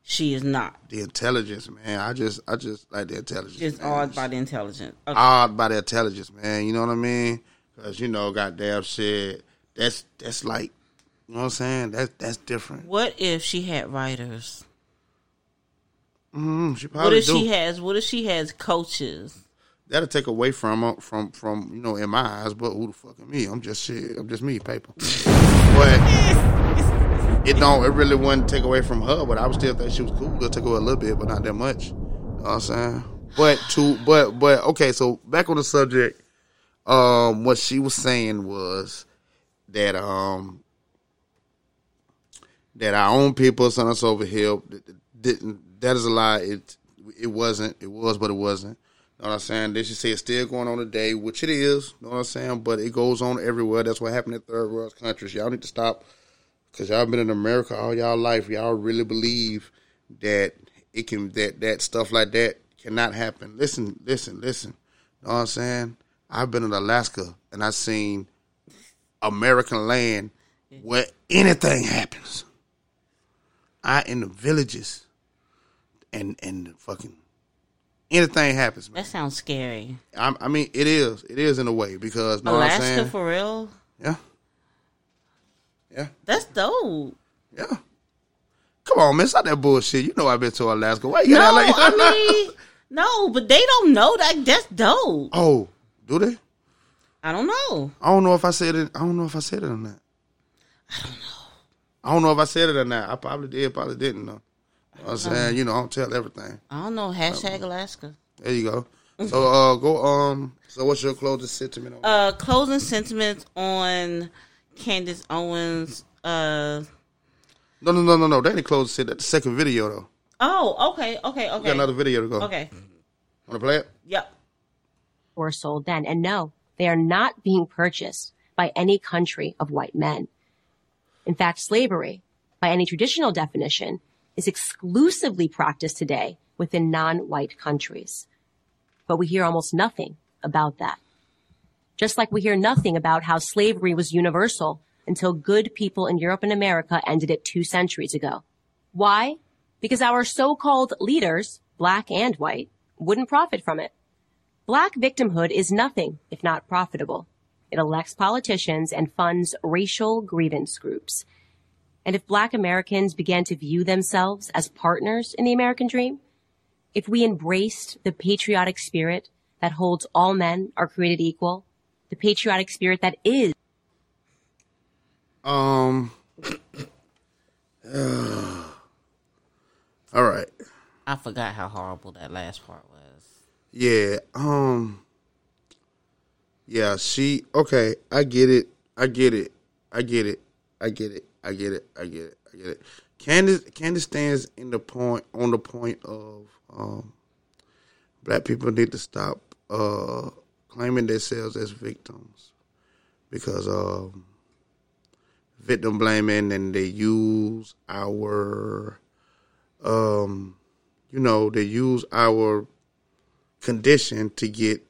Speaker 1: She is not.
Speaker 2: The intelligence, man. I just I just like the intelligence.
Speaker 1: Just
Speaker 2: man.
Speaker 1: awed by the intelligence. Okay.
Speaker 2: awed by the intelligence, man. You know what I mean? Because you know, goddamn shit. That's that's like, you know what I'm saying? That's that's different.
Speaker 1: What if she had writers?
Speaker 2: Mm, she
Speaker 1: What if
Speaker 2: do.
Speaker 1: she has? What if she has coaches?
Speaker 2: That'll take away from her- from from you know in my eyes. But who the fuck am me? I'm just shit. I'm just me, paper. but it don't. It really wouldn't take away from her. But I would still think she was cool. It'll take away a little bit, but not that much. You know what I'm saying? But to but but okay. So back on the subject. Um, what she was saying was that um that our own people sent us over here didn't. That is a lie. It it wasn't. It was, but it wasn't. You know what I'm saying? They should say it's still going on today, which it is. You know what I'm saying? But it goes on everywhere. That's what happened in third world countries. Y'all need to stop because y'all been in America all y'all life. Y'all really believe that it can that that stuff like that cannot happen. Listen, listen, listen. You know what I'm saying? I've been in Alaska and I've seen American land where anything happens. I in the villages and and fucking anything happens, man.
Speaker 1: That sounds scary.
Speaker 2: I, I mean, it is. It is in a way because know what I'm
Speaker 1: Alaska
Speaker 2: saying?
Speaker 1: for real?
Speaker 2: yeah, yeah,
Speaker 1: That's dope.
Speaker 2: yeah. Come on, man, stop that bullshit. You know I've been to Alaska. Why you
Speaker 1: No,
Speaker 2: got like?
Speaker 1: I mean, no, but they don't know that. That's dope.
Speaker 2: oh, do they?
Speaker 1: I don't know.
Speaker 2: I don't know if I said it. I don't know if I said it or not. I don't know. I don't know if I said it or not. I probably did, probably didn't. Know. You know I'm saying, you know, I don't tell everything.
Speaker 1: I don't know. Hashtag Alaska.
Speaker 2: There you go. So, uh, go. Um. So, what's your closing sentiment? On
Speaker 1: Uh, closing sentiments on Candace Owens. Uh,
Speaker 2: no, no, no, no, no. They didn't close the The second video though.
Speaker 1: oh, okay, okay, okay.
Speaker 2: We got
Speaker 1: okay,
Speaker 2: another video to go.
Speaker 1: okay.
Speaker 2: Want to play it?
Speaker 1: Yep.
Speaker 4: were sold then. And no, they are not being purchased by any country of white men. In fact, slavery, by any traditional definition, is exclusively practiced today within non-white countries. But we hear almost nothing about that. Just like we hear nothing about how slavery was universal until good people in Europe and America ended it two centuries ago. Why? Because our so-called leaders, black and white, wouldn't profit from it. Black victimhood is nothing if not profitable. It elects politicians and funds racial grievance groups. And if black Americans began to view themselves as partners in the American dream, if we embraced the patriotic spirit that holds all men are created equal, the patriotic spirit that is
Speaker 2: Um. all right.
Speaker 1: I forgot how horrible that last part was.
Speaker 2: Yeah. Um. Yeah. She. Okay. I get it. I get it. I get it. I get it. I get it. I get it. I get it. Candace. Candace stands in the point on the point of um. Black people need to stop uh claiming themselves as victims because um victim blaming and they use our um you know they use our condition to get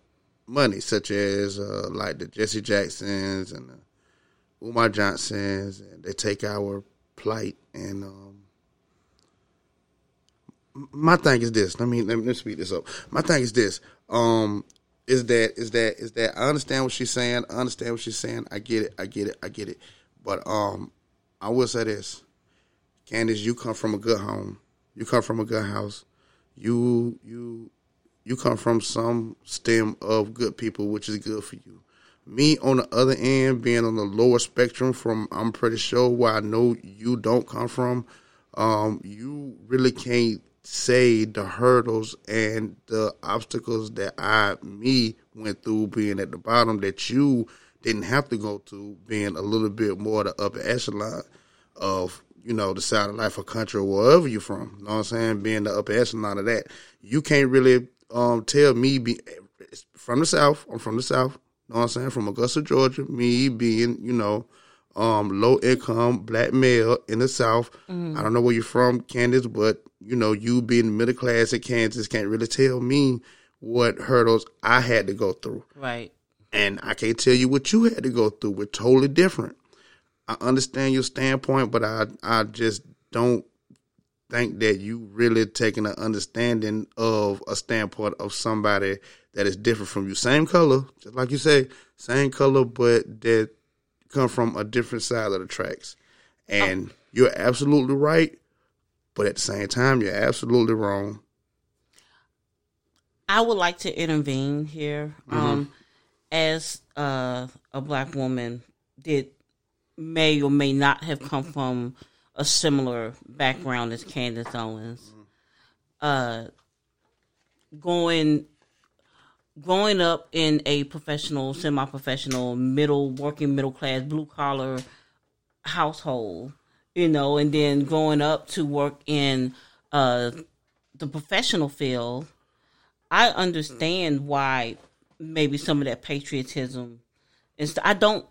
Speaker 2: money such as uh like the Jesse Jacksons and the Umar Johnsons and they take our plight and um my thing is this. Let me let me speed this up. My thing is this. Um, is that is that is that I understand what she's saying. I understand what she's saying. I get it. I get it. I get it. But um, I will say this, Candace, you come from a good home. You come from a good house. You you you come from some stem of good people, which is good for you. Me on the other end, being on the lower spectrum from I'm pretty sure where I know you don't come from, um, you really can't say the hurdles and the obstacles that I me went through being at the bottom that you didn't have to go to being a little bit more the upper echelon of you know the side of life or country or wherever you're from. You know what I'm saying? Being the upper echelon of that, you can't really um, tell me be from the south. I'm from the south. You know what I'm saying? From Augusta, Georgia. Me being you know um, low income black male in the South. I don't know where you're from, Candace, but you know, you being middle class in Kansas can't really tell me what hurdles I had to go through.
Speaker 1: Right.
Speaker 2: And I can't tell you what you had to go through. We're totally different. I understand your standpoint, but I I just don't think that you really taking an understanding of a standpoint of somebody that is different from you. Same color, just like you say, same color, but that come from a different side of the tracks. And oh. you're absolutely right, but at the same time, you're absolutely wrong.
Speaker 1: I would like to intervene here. Um, as uh, a black woman that may or may not have come from a similar background as Candace Owens, uh, going growing up in a professional, semi-professional, middle working middle class, blue collar household, you know, and then growing up to work in uh, the professional field, I understand why maybe some of that patriotism is. I don't.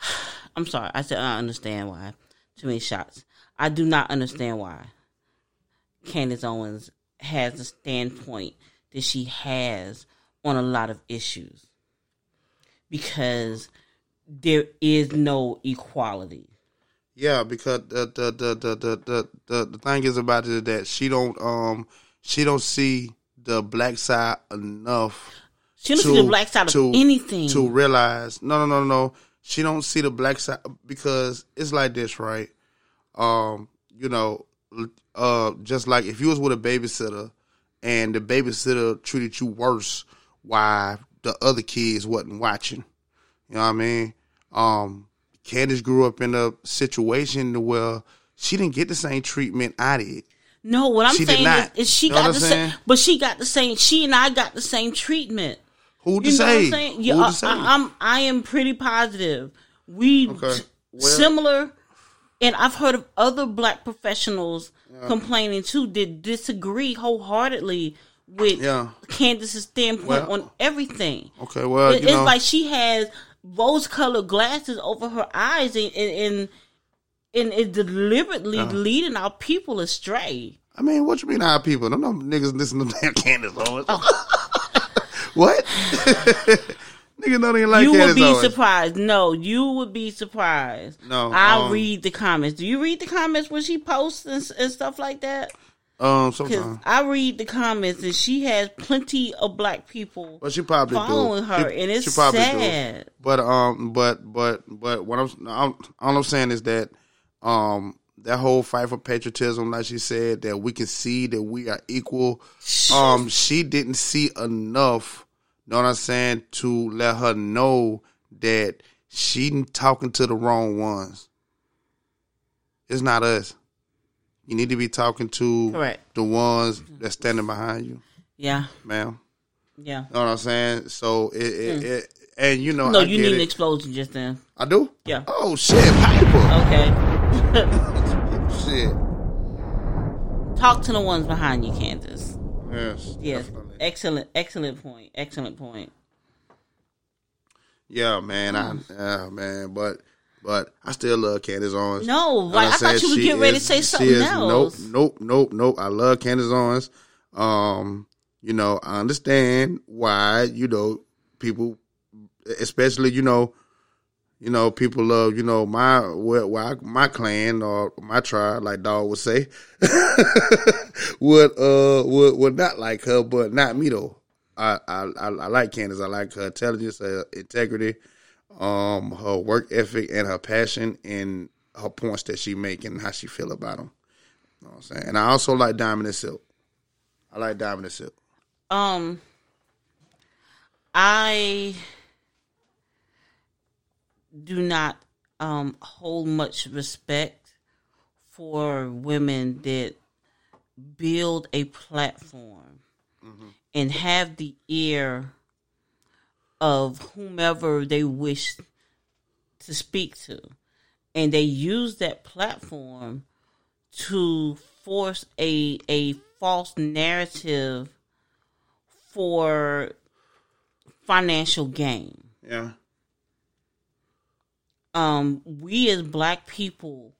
Speaker 1: I'm sorry. I said I understand why. Too many shots. I do not understand why Candace Owens has the standpoint that she has on a lot of issues because there is no equality.
Speaker 2: Yeah, because the the the the the the, the, thing is about it that she don't um she don't see the black side enough
Speaker 1: She don't see the black side of anything.
Speaker 2: to realize no no no no she don't see the black side because it's like this right? Um you know uh just like if you was with a babysitter and the babysitter treated you worse why the other kids wasn't watching you know what I mean? Um Candace grew up in a situation where she didn't get the same treatment I did
Speaker 1: No, what I'm
Speaker 2: She
Speaker 1: saying is, is she
Speaker 2: You know
Speaker 1: got the same, but she got the same. She and I got the same treatment.
Speaker 2: who to
Speaker 1: You
Speaker 2: say
Speaker 1: I'm saying?
Speaker 2: who
Speaker 1: Yeah,
Speaker 2: to
Speaker 1: I,
Speaker 2: say
Speaker 1: I, I'm. I am pretty positive. We
Speaker 2: Okay. Well-
Speaker 1: similar, and I've heard of other black professionals complaining too that disagree wholeheartedly with
Speaker 2: Yeah.
Speaker 1: Candace's standpoint
Speaker 2: Well,
Speaker 1: on everything.
Speaker 2: okay well
Speaker 1: It- it's
Speaker 2: know
Speaker 1: like she has rose-colored glasses over her eyes, and and and, and is deliberately leading our people astray.
Speaker 2: I mean, what you mean our people? Don't know niggas listen to damn Candace Owens.
Speaker 1: Oh.
Speaker 2: what? niggas don't even like
Speaker 1: you
Speaker 2: Candace
Speaker 1: would be
Speaker 2: Owens.
Speaker 1: surprised. No, you would be surprised.
Speaker 2: No,
Speaker 1: I
Speaker 2: um,
Speaker 1: read the comments. Do you read the comments when she posts and, and stuff like that?
Speaker 2: Um,
Speaker 1: Because
Speaker 2: sometimes.
Speaker 1: I read the comments and she has plenty of black people
Speaker 2: But she probably
Speaker 1: following
Speaker 2: do.
Speaker 1: her,
Speaker 2: She-
Speaker 1: and it's
Speaker 2: she probably do.
Speaker 1: sad.
Speaker 2: But um, but but but what I'm, I'm all I'm saying is that um, that whole fight for patriotism, like she said, that we can see that we are equal. Um, she didn't see enough. Know what I'm saying? To let her know that she talking to the wrong ones. It's not us. You need to be talking to
Speaker 1: Correct.
Speaker 2: the ones that's standing behind you,
Speaker 1: Yeah,
Speaker 2: ma'am.
Speaker 1: yeah.
Speaker 2: you Know what I'm saying? So it, it, hmm. it and you know.
Speaker 1: No,
Speaker 2: I
Speaker 1: you need an explosion just then.
Speaker 2: I do.
Speaker 1: Yeah.
Speaker 2: Oh shit, Piper.
Speaker 1: Okay.
Speaker 2: Shit.
Speaker 1: Talk to the ones behind you, Candace.
Speaker 2: Yes.
Speaker 1: Yes.
Speaker 2: Definitely.
Speaker 1: Excellent, excellent point. Excellent point.
Speaker 2: Yeah, man. I, yeah, man. But but I still love Candace Owens.
Speaker 1: No,
Speaker 2: Like
Speaker 1: like I, thought you
Speaker 2: she
Speaker 1: getting ready to say something
Speaker 2: is-
Speaker 1: else.
Speaker 2: Nope, nope, nope, nope. I love Candace Owens. Um, you know, I understand why, you know, people especially, you know, you know, people love, you know, my well, well, my clan or my tribe, like Dog would say, would uh would would not like her, but not me though. I I I, I like Candace. I like her intelligence, her integrity, um, her work ethic, and her passion, and her points that she make and how she feel about them. You know what I'm saying? And I also like Diamond and Silk. I like Diamond and Silk.
Speaker 1: Um, I do not um hold much respect for women that build a platform and have the ear of whomever they wish to speak to and they use that platform to force a a false narrative for financial gain.
Speaker 2: Yeah.
Speaker 1: Um, we as black people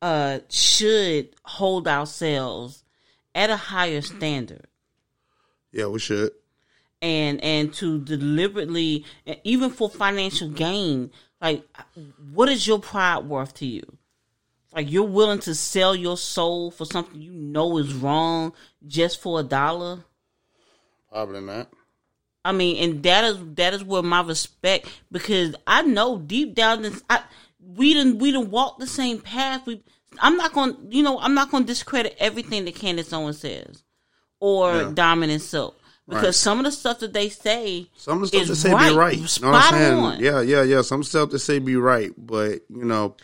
Speaker 1: uh should hold ourselves at a higher standard
Speaker 2: Yeah, we should.
Speaker 1: And and to deliberately even for financial gain like what is your pride worth to you like you're willing to sell your soul for something you know is wrong just for a dollar
Speaker 2: Probably not.
Speaker 1: I mean, and that is that is where my respect because I know deep down this, I we didn't we didn't walk the same path. We I'm not going to you know I'm not to discredit everything that Candace Owens says or
Speaker 2: Yeah.
Speaker 1: Diamond and Silk because
Speaker 2: Right.
Speaker 1: some of the stuff that they say
Speaker 2: Some of the stuff they say
Speaker 1: right,
Speaker 2: be right. You know what I'm saying?
Speaker 1: on.
Speaker 2: Yeah, yeah, yeah. Some stuff they say be right, but you know,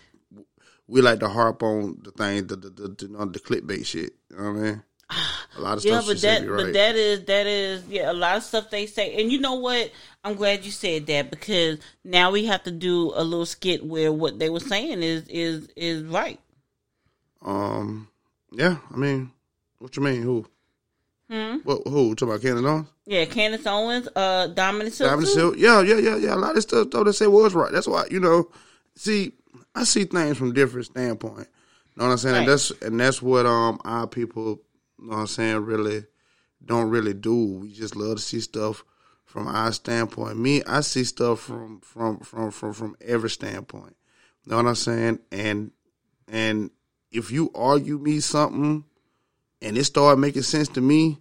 Speaker 2: we like to harp on the thing, the the the, the, the clickbait shit. You know what I mean? A lot of
Speaker 1: Yeah,
Speaker 2: stuff
Speaker 1: but that,
Speaker 2: right.
Speaker 1: but that is that is yeah a lot of stuff they say, and you know what? I'm glad you said that because now we have to do a little skit where what they were saying is is is right.
Speaker 2: um, yeah. I mean, what you mean? Who?
Speaker 1: Hmm?
Speaker 2: What? Who? Talking about Candace Owens?
Speaker 1: Yeah, Candace Owens, uh, Dominic too.
Speaker 2: Silk? Yeah, yeah, yeah, yeah. A lot of stuff though they say was right. That's why you know. See, I see things from different standpoint. Know what I'm saying? And that's and that's what um our people, you know what I'm saying, really don't really do. We just love to see stuff from our standpoint. Me, I see stuff from from from from from every standpoint. Know what I'm saying? And and if you argue me something and it started making sense to me,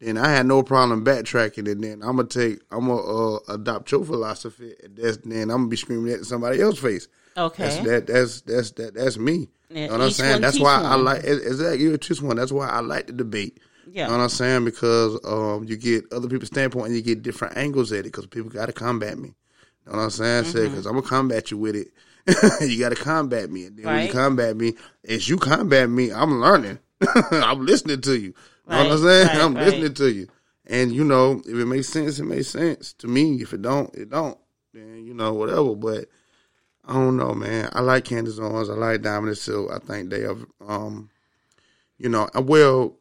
Speaker 2: then I had no problem backtracking. And then I'm gonna take, I'm gonna uh, adopt your philosophy. And that's then I'm gonna be screaming at somebody else's face.
Speaker 1: Okay.
Speaker 2: That's that. That's that's that. That's me.
Speaker 1: Yeah,
Speaker 2: you know what I'm saying? That's why I like exactly. You're a one. That's why I like the debate.
Speaker 1: Yeah.
Speaker 2: You know what I'm saying? Because um, you get other people's standpoint and you get different angles at it. Because people got to combat me. You know what I'm saying?
Speaker 1: Mm-hmm.
Speaker 2: Because I'm gonna combat you with it. you got to combat me. And then when you combat me, as you combat me, I'm learning. I'm listening to you. You know what I'm saying?
Speaker 1: right,
Speaker 2: I'm
Speaker 1: right.
Speaker 2: listening to you. And you know, if it makes sense, it makes sense to me. If it don't, it don't. Then you know, whatever. But I don't know, man. I like Candace Owens. I like Diamond and Silk. I think they have, um, you know, uh, well,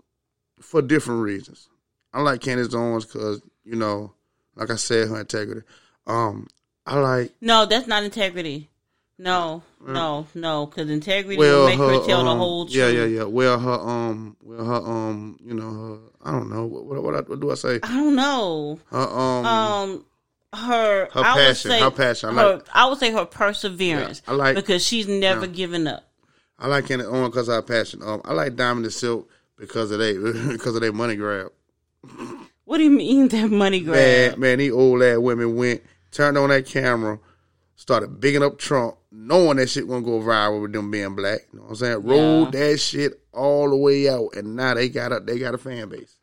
Speaker 2: for different reasons. I like Candace Owens because you know, like I said, her integrity. Um, I like
Speaker 1: No, that's not integrity. No, no, no, because integrity
Speaker 2: Mm. well
Speaker 1: will make her,
Speaker 2: her,
Speaker 1: tell the
Speaker 2: um,
Speaker 1: whole truth.
Speaker 2: yeah, yeah, yeah. Well, her um, well, her um, you know, her. I don't know what what, what, what do I say?
Speaker 1: I don't know.
Speaker 2: Her um,
Speaker 1: Um, her,
Speaker 2: Her
Speaker 1: I would
Speaker 2: passion,
Speaker 1: say
Speaker 2: her passion. I
Speaker 1: her-
Speaker 2: like-
Speaker 1: I would say her perseverance.
Speaker 2: Yeah, I like-
Speaker 1: because she's never given up.
Speaker 2: I like Candace Owens because of her passion. Um, I like Diamond and Silk because of they because of their money grab.
Speaker 1: What do you mean that money grab?
Speaker 2: Man, man, these old ass women went, turned on that camera, started bigging up Trump, knowing that shit gonna go viral with them being black. You know what I'm saying? Rolled that shit all the way out, and now they got a they got a fan base.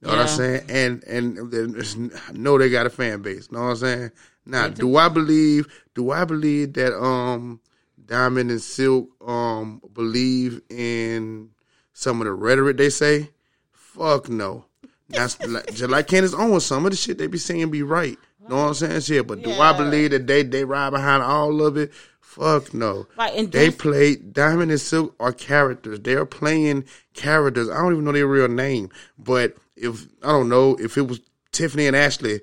Speaker 2: You know what I'm saying? And and I know they got a fan base. You know what I'm saying? Now, do I believe? Do I believe that um Diamond and Silk um believe in some of the rhetoric they say? Fuck no. That's like, just like Candace Owens. Some of the shit they be saying be right. Know what I'm saying? Shit, but do I believe that they they ride behind all of it? Fuck no.
Speaker 1: Right, and
Speaker 2: they play Diamond and Silk are characters. They're playing characters. I don't even know their real name, but if I don't know if it was Tiffany and Ashley,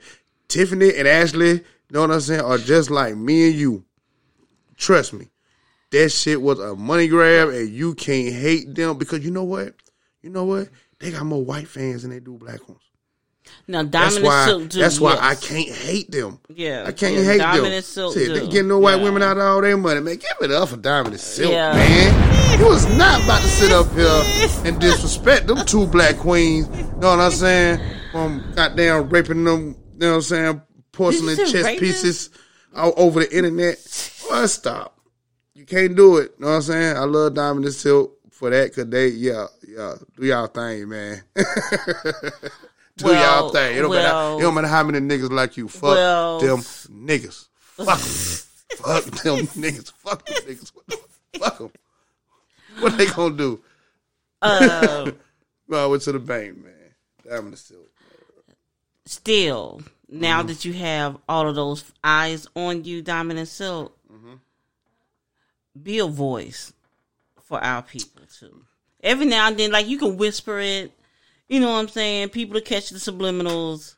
Speaker 2: Tiffany and Ashley, you know what I'm saying, are just like me and you. Trust me, that shit was a money grab, and you can't hate them because you know what? You know what? They got more white fans than they do black ones.
Speaker 1: Now
Speaker 2: That's
Speaker 1: Diamond
Speaker 2: why.
Speaker 1: and Silk do.
Speaker 2: that's why
Speaker 1: yes.
Speaker 2: I can't hate them.
Speaker 1: Yeah,
Speaker 2: I can't
Speaker 1: yeah,
Speaker 2: hate
Speaker 1: Diamond
Speaker 2: them.
Speaker 1: and Silk do.
Speaker 2: they getting no white
Speaker 1: Yeah.
Speaker 2: women out of all their money, man. Give it up for Diamond and Silk,
Speaker 1: Yeah.
Speaker 2: man. You was not about to sit up here and disrespect them two black queens. You know what I'm saying? From goddamn raping them. You know what I'm saying? Porcelain chess
Speaker 1: raping?
Speaker 2: pieces all over the internet. Well, stop. You can't do it. You know what I'm saying? I love Diamond and Silk for that because they, yeah, yeah, do y'all thing, man. do
Speaker 1: Well,
Speaker 2: y'all thing. It don't,
Speaker 1: well-
Speaker 2: matter, it don't matter how many niggas like you. Fuck
Speaker 1: Well-
Speaker 2: them niggas. Fuck them. Fuck them niggas. Fuck them niggas. Fuck them. What they gonna do?
Speaker 1: Uh,
Speaker 2: No, it's to the bank, man. Diamond and Silk.
Speaker 1: still, now
Speaker 2: Mm-hmm.
Speaker 1: that you have all of those eyes on you, Diamond and Silk,
Speaker 2: Mm-hmm.
Speaker 1: be a voice for our people too. Every now and then, like you can whisper it. You know what I'm saying? People to catch the subliminals.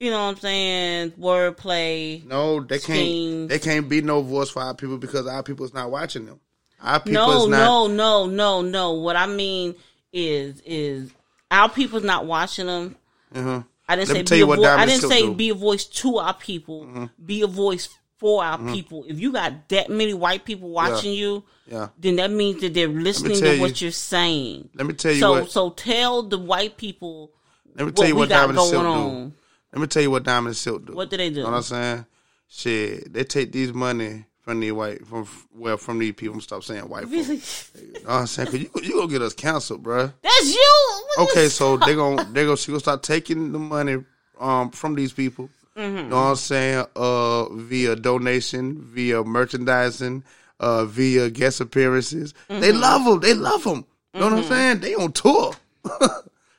Speaker 1: You know what I'm saying? Wordplay.
Speaker 2: No, they
Speaker 1: Scheme.
Speaker 2: can't. They can't be no voice for our people because our people is not watching them. Our people
Speaker 1: No,
Speaker 2: is not.
Speaker 1: no, no, no, no. What I mean is, is our people's not watching them.
Speaker 2: Uh-huh.
Speaker 1: I didn't
Speaker 2: Let
Speaker 1: say be a voice. I didn't say
Speaker 2: do. Mm-hmm.
Speaker 1: be a voice to our people. Be a voice for our people. If you got that many white people watching you,
Speaker 2: Yeah.
Speaker 1: then that means that they're listening to
Speaker 2: you-
Speaker 1: what you're saying.
Speaker 2: Let me tell you
Speaker 1: so,
Speaker 2: what.
Speaker 1: so tell the white people
Speaker 2: let me tell you what Diamond Silk
Speaker 1: on.
Speaker 2: do. Let me tell you what Diamond Silk do.
Speaker 1: What do they do?
Speaker 2: You know what I'm saying? Shit, they take these money from the white from well from these people. I'm stop saying white.
Speaker 1: Really?
Speaker 2: Folks. You know what I'm saying? Cause you you gonna get us canceled, bruh.
Speaker 1: That's you. What
Speaker 2: Okay, so they gonna they gonna she gonna start taking the money um from these people.
Speaker 1: Mm-hmm.
Speaker 2: You know what I'm saying? Uh, via donation, via merchandising, uh, via guest appearances. They
Speaker 1: Mm-hmm.
Speaker 2: love them. They love them. You know what I'm saying? They on tour. you know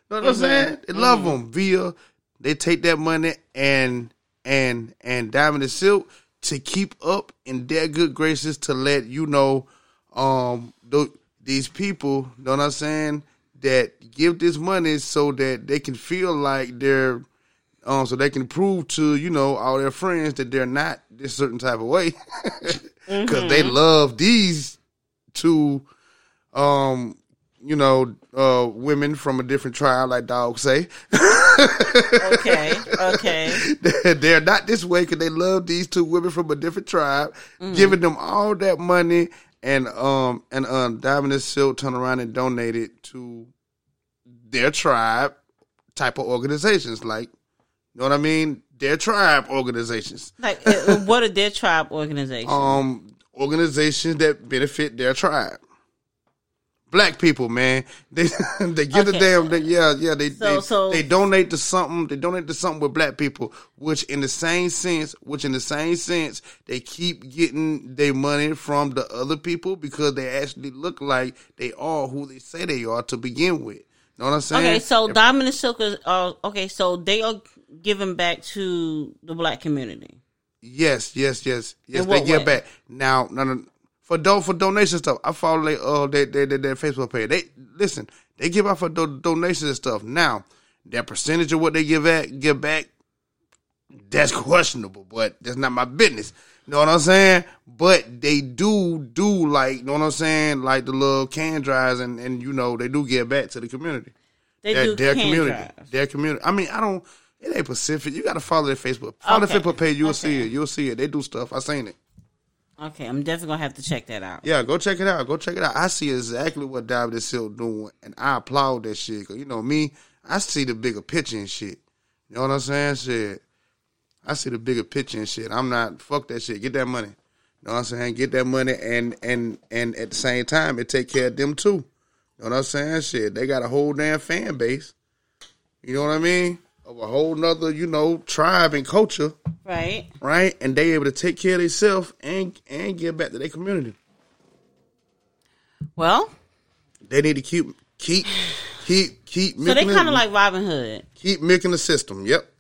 Speaker 2: what I'm saying? They love them via. They take that money and and and Diamond and Silk to keep up in their good graces to let you know um th- these people, know what I'm saying, that give this money so that they can feel like they're um so they can prove to, you know, all their friends that they're not this certain type of way. Cuz they love these two um you know, uh, women from a different tribe, like dogs say.
Speaker 1: okay, okay.
Speaker 2: they're not this way because they love these two women from a different tribe,
Speaker 1: Mm.
Speaker 2: giving them all that money, and um and um Diamond Silk turn around and donate it to their tribe type of organizations, like you know what I mean, their tribe organizations,
Speaker 1: Like, what are their tribe organizations?
Speaker 2: um organizations that benefit their tribe. Black people, man, they they the
Speaker 1: Okay.
Speaker 2: damn. They, yeah, yeah. They
Speaker 1: So-
Speaker 2: they,
Speaker 1: so-
Speaker 2: they donate to something. They donate to something with black people, which in the same sense, which in the same sense, they keep getting their money from the other people because they actually look like they are who they say they are to begin with. Know what I'm saying?
Speaker 1: Okay, so Diamond and Silk is uh, okay. So they are giving back to the black community.
Speaker 2: Yes, yes, yes, yes. They give
Speaker 1: way?
Speaker 2: back now. No, no, for do for donation stuff. I follow they uh they they, they their Facebook page. They listen. They give out for do, donations and stuff. Now that percentage of what they give back give back, that's questionable. But that's not my business. You know what I'm saying? But they do do like you know what I'm saying, like the little can drives and and you know they do give back to the community.
Speaker 1: They
Speaker 2: Their,
Speaker 1: do
Speaker 2: their community.
Speaker 1: drives.
Speaker 2: Their community. I mean, I don't. It ain't Pacific. You got to follow their Facebook. Follow
Speaker 1: Okay.
Speaker 2: their Facebook page. You'll see it. You'll see it. They do stuff. I seen it.
Speaker 1: Okay, I'm definitely gonna have to check that out.
Speaker 2: Yeah, go check it out. Go check it out. I see exactly what Diamond Silk doing, and I applaud that shit. Cause you know me, I see the bigger picture and shit. You know what I'm saying? Shit, I see the bigger picture and shit. I'm not fuck that shit. Get that money. You know what I'm saying? Get that money, and and and at the same time, it take care of them too. You know what I'm saying? Shit, they got a whole damn fan base. You know what I mean? Of a whole nother, you know, tribe and culture,
Speaker 1: Right.
Speaker 2: right? And they able to take care of themselves and and give back to their community.
Speaker 1: Well,
Speaker 2: They need to keep keep keep keep
Speaker 1: so they
Speaker 2: milking
Speaker 1: kind
Speaker 2: the-
Speaker 1: of like Robin Hood.
Speaker 2: keep milking the system. Yep.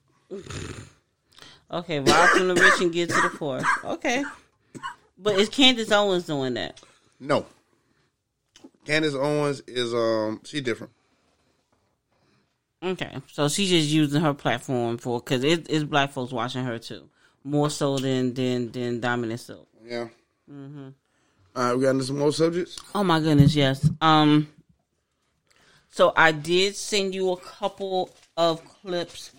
Speaker 1: Okay, rob from the rich and give to the poor. Okay, but is Candace Owens doing that?
Speaker 2: No. Candace Owens is um she different.
Speaker 1: Okay, so she's just using her platform for because it, it's black folks watching her too, more so than than than Dominant Silk.
Speaker 2: Yeah. Mm-hmm. All right, we got into some more subjects.
Speaker 1: Oh my goodness, yes. Um, so I did send you a couple of clips.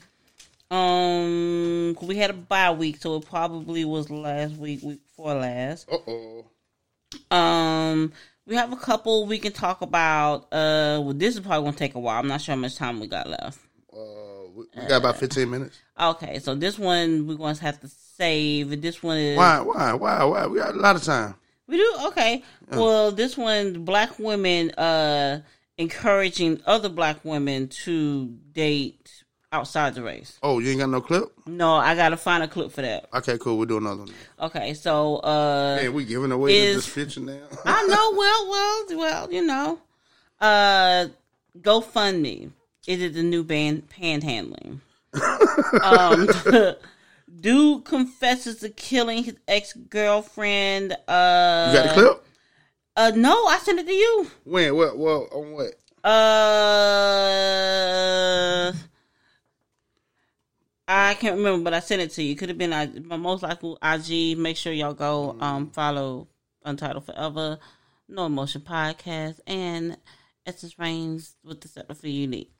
Speaker 1: Um, we had a bye week, so it probably was last week, week before last.
Speaker 2: Uh oh.
Speaker 1: Um, we have a couple we can talk about. Uh, well, this is probably gonna take a while. I'm not sure how much time we got left.
Speaker 2: Uh, we, got about fifteen minutes.
Speaker 1: Okay, so this one we're gonna have to save. This one is
Speaker 2: Why? Why? Why? Why? We got a lot of time.
Speaker 1: We do okay. Well, this one, black women uh encouraging other black women to date outside the race.
Speaker 2: Oh, you ain't got no clip?
Speaker 1: No, I gotta find a clip for that.
Speaker 2: Okay, cool. We'll do another one.
Speaker 1: Okay, so uh,
Speaker 2: Man, we giving away
Speaker 1: Is-
Speaker 2: this picture now.
Speaker 1: I know. Well, well, well. You know, uh, GoFundMe. Is it the new band panhandling? um, dude confesses to killing his ex girlfriend. Uh,
Speaker 2: you got the clip?
Speaker 1: Uh, no, I sent it to you.
Speaker 2: When? What? Well, on what?
Speaker 1: Uh, I can't remember, but I sent it to you. Could have been my most likely IG. Make sure y'all go um follow Untitled Forever, No Emotion Podcast, and Essence Reigns with the setup for unique.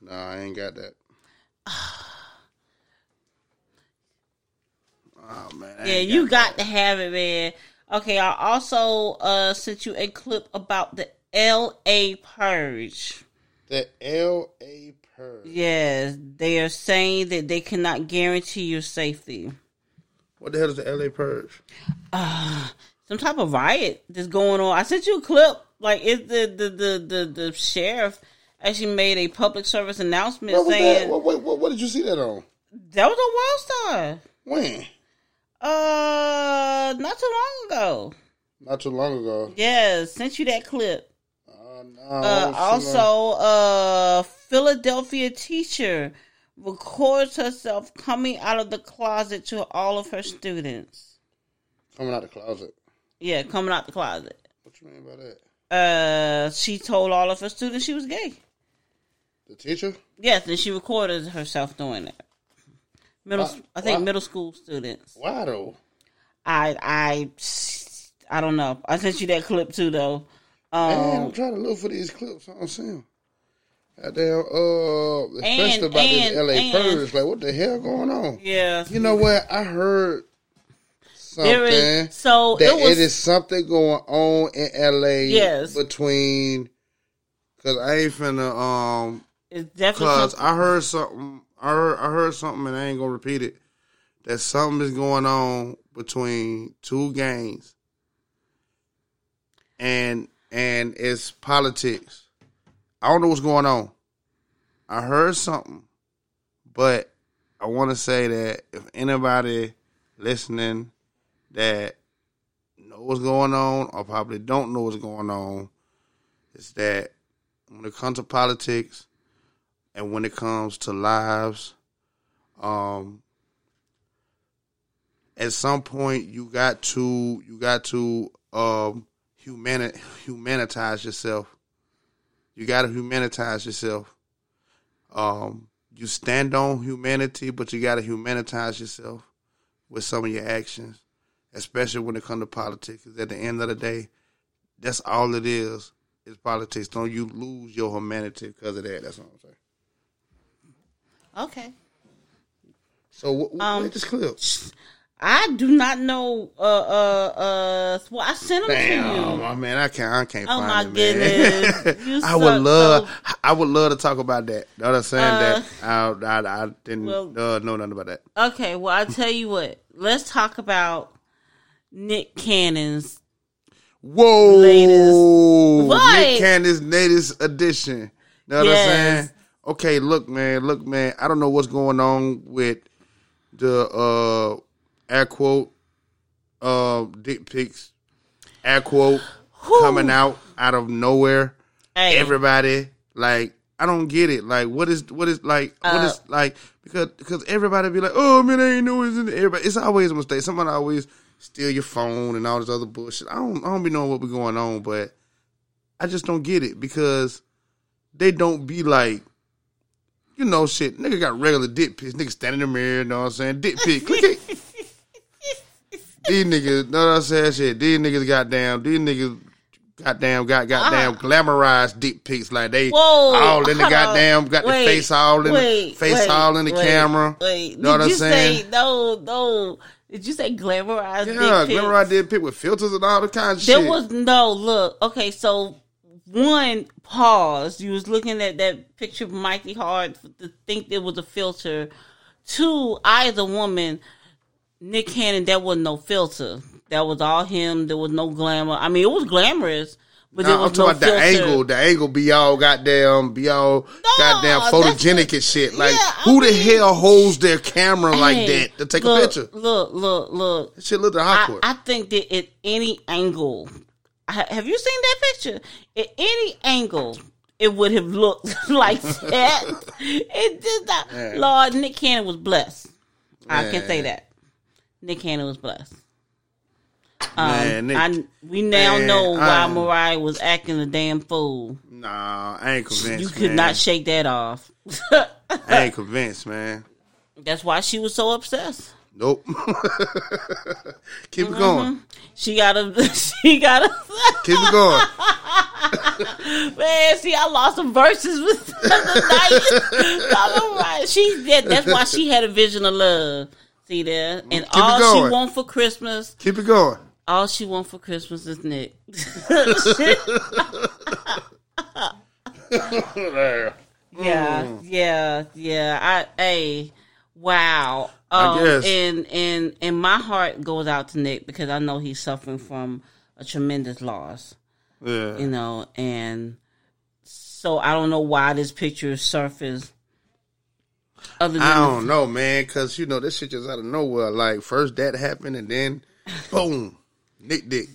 Speaker 2: Nah, I ain't got that. Oh man.
Speaker 1: Yeah,
Speaker 2: ain't
Speaker 1: you got to have it, man. Okay, I also uh sent you a clip about the L.A. purge.
Speaker 2: the L
Speaker 1: Yes, they are saying that they cannot guarantee your safety.
Speaker 2: What the hell is the L A purge?
Speaker 1: some type of riot that's going on. I sent you a clip. Like it's the the the the, the sheriff actually made a public service announcement saying
Speaker 2: What, what, what, what did you see that on?
Speaker 1: that was a World Star.
Speaker 2: When?
Speaker 1: Uh, not too long ago.
Speaker 2: Not too long ago.
Speaker 1: Yeah, sent you that clip.
Speaker 2: Uh, no,
Speaker 1: Uh,
Speaker 2: I was too long-
Speaker 1: also, a Philadelphia teacher records herself coming out of the closet to all of her students.
Speaker 2: coming out the closet.
Speaker 1: Yeah, coming out the closet.
Speaker 2: What you mean by that?
Speaker 1: Uh, she told all of her students she was gay.
Speaker 2: The teacher?
Speaker 1: Yes, and she recorded herself doing it. Middle,
Speaker 2: Why-
Speaker 1: I think
Speaker 2: why-
Speaker 1: middle school students.
Speaker 2: Why though?
Speaker 1: I, I, I don't know. I sent you that clip too, though.
Speaker 2: Man,
Speaker 1: Um,
Speaker 2: I'm trying to look for these clips. I don't see them. Goddamn, uh, especially
Speaker 1: And-
Speaker 2: about this LA
Speaker 1: and-
Speaker 2: purge. Like, what the hell going on?
Speaker 1: yeah,
Speaker 2: You know what? I heard something.
Speaker 1: is. So
Speaker 2: that
Speaker 1: it was.
Speaker 2: it is something going on in LA
Speaker 1: Yes.
Speaker 2: between because I ain't finna um
Speaker 1: it's definitely
Speaker 2: cause
Speaker 1: something-
Speaker 2: I heard something I heard I heard something and I ain't gonna repeat it. That something is going on between two gangs and and it's politics. I don't know what's going on. I heard something, but I want to say that if anybody listening that know what's going on or probably don't know what's going on, is that when it comes to politics and when it comes to lives, um, at some point you got to you got to um humani- humanitize yourself. You got to humanitize yourself. Um, you stand on humanity, but you got to humanitize yourself with some of your actions, especially when it comes to politics. 'Cause at the end of the day, that's all it is. Is politics. Don't you lose your humanity because of that? That's what I'm saying.
Speaker 1: okay.
Speaker 2: So what, what
Speaker 1: Um,
Speaker 2: this clip?
Speaker 1: I do not know. Uh, uh, uh. Well, I sent them to you.
Speaker 2: oh, man, I can't, I can't
Speaker 1: Oh,
Speaker 2: find
Speaker 1: my
Speaker 2: it,
Speaker 1: goodness. You
Speaker 2: I would love,
Speaker 1: so-
Speaker 2: I would love to talk about that. You know what I'm saying?
Speaker 1: Uh,
Speaker 2: that I, I, I didn't
Speaker 1: well-
Speaker 2: uh, know nothing about that.
Speaker 1: Okay, well, I'll tell you what. Let's talk about Nick Cannon's.
Speaker 2: Whoa,
Speaker 1: Latest. What?
Speaker 2: Nick Cannon's latest edition. Know what
Speaker 1: Yes.
Speaker 2: I'm saying? Okay, look, man, look, man. I don't know what's going on with the uh air quote uh dick pics, air quote coming out out of nowhere.
Speaker 1: Hey,
Speaker 2: Everybody like I don't get it. Like what is what is like what
Speaker 1: Uh,
Speaker 2: is like because because everybody be like, oh man, I ain't know it's in everybody. It's always a mistake. Somebody always steal your phone and all this other bullshit. I don't I don't be knowing what be going on, but I just don't get it because they don't be like. You know, shit. Nigga got regular dick pics. Nigga standing in the mirror, you know what I'm saying? Dick pic. Click it. These niggas, know what I'm saying? Shit. These niggas goddamn, these niggas goddamn got goddamn uh-huh. glamorized dick pics like they
Speaker 1: Whoa,
Speaker 2: all in the goddamn
Speaker 1: on.
Speaker 2: got
Speaker 1: Wait,
Speaker 2: the face all in
Speaker 1: wait,
Speaker 2: the face
Speaker 1: wait,
Speaker 2: all in the camera.
Speaker 1: Wait,
Speaker 2: know what
Speaker 1: did
Speaker 2: I'm
Speaker 1: you
Speaker 2: saying?
Speaker 1: say no? No, did you say glamorized?
Speaker 2: yeah,
Speaker 1: dick pics?
Speaker 2: glamorized dick pic with filters and all the kinds of
Speaker 1: There
Speaker 2: shit.
Speaker 1: There was no look. Okay, so one pause. You was looking at that picture of Mikey Hard to think it was a filter. Two, I as a woman, Nick Cannon, that was no filter. That was all him. There was no glamour. I mean, it was glamorous, but there was
Speaker 2: I'm talking
Speaker 1: no
Speaker 2: about
Speaker 1: filter.
Speaker 2: the angle. The angle be all goddamn, be all goddamn
Speaker 1: that's
Speaker 2: photogenic and shit. Like,
Speaker 1: Yeah,
Speaker 2: who the hell holds their camera like that to take
Speaker 1: look,
Speaker 2: a picture?
Speaker 1: Look, look, look.
Speaker 2: That shit look like
Speaker 1: I,
Speaker 2: awkward.
Speaker 1: I think that at any angle, ha- have you seen that picture? At any angle, it would have looked like that. it did not.
Speaker 2: Yeah.
Speaker 1: Lord, Nick Cannon was blessed. I can say that. Nick Cannon was blessed.
Speaker 2: Man, Nick-
Speaker 1: I, we now
Speaker 2: Man,
Speaker 1: know why
Speaker 2: I-
Speaker 1: Mariah was acting a damn fool.
Speaker 2: nah, I ain't convinced.
Speaker 1: You could
Speaker 2: man.
Speaker 1: not shake that off.
Speaker 2: I ain't convinced, man.
Speaker 1: That's why she was so obsessed.
Speaker 2: Nope. Keep it
Speaker 1: Mm-hmm.
Speaker 2: going.
Speaker 1: She got a. She got a.
Speaker 2: Keep it going.
Speaker 1: Man, see, I lost some verses with the night. Right. She that, that's why she had a vision of love. See there? And
Speaker 2: it
Speaker 1: all she want for Christmas,
Speaker 2: Keep it going.
Speaker 1: all she want for Christmas is Nick. yeah, yeah, yeah. I hey, wow. Um,
Speaker 2: guess.
Speaker 1: and and and my heart goes out to Nick because I know he's suffering from a tremendous loss
Speaker 2: Yeah.
Speaker 1: you know, and so I don't know why this picture surfaced. Other than
Speaker 2: I don't know, man, because you know this shit just out of nowhere. Like first that happened, and then boom, Nick Dick.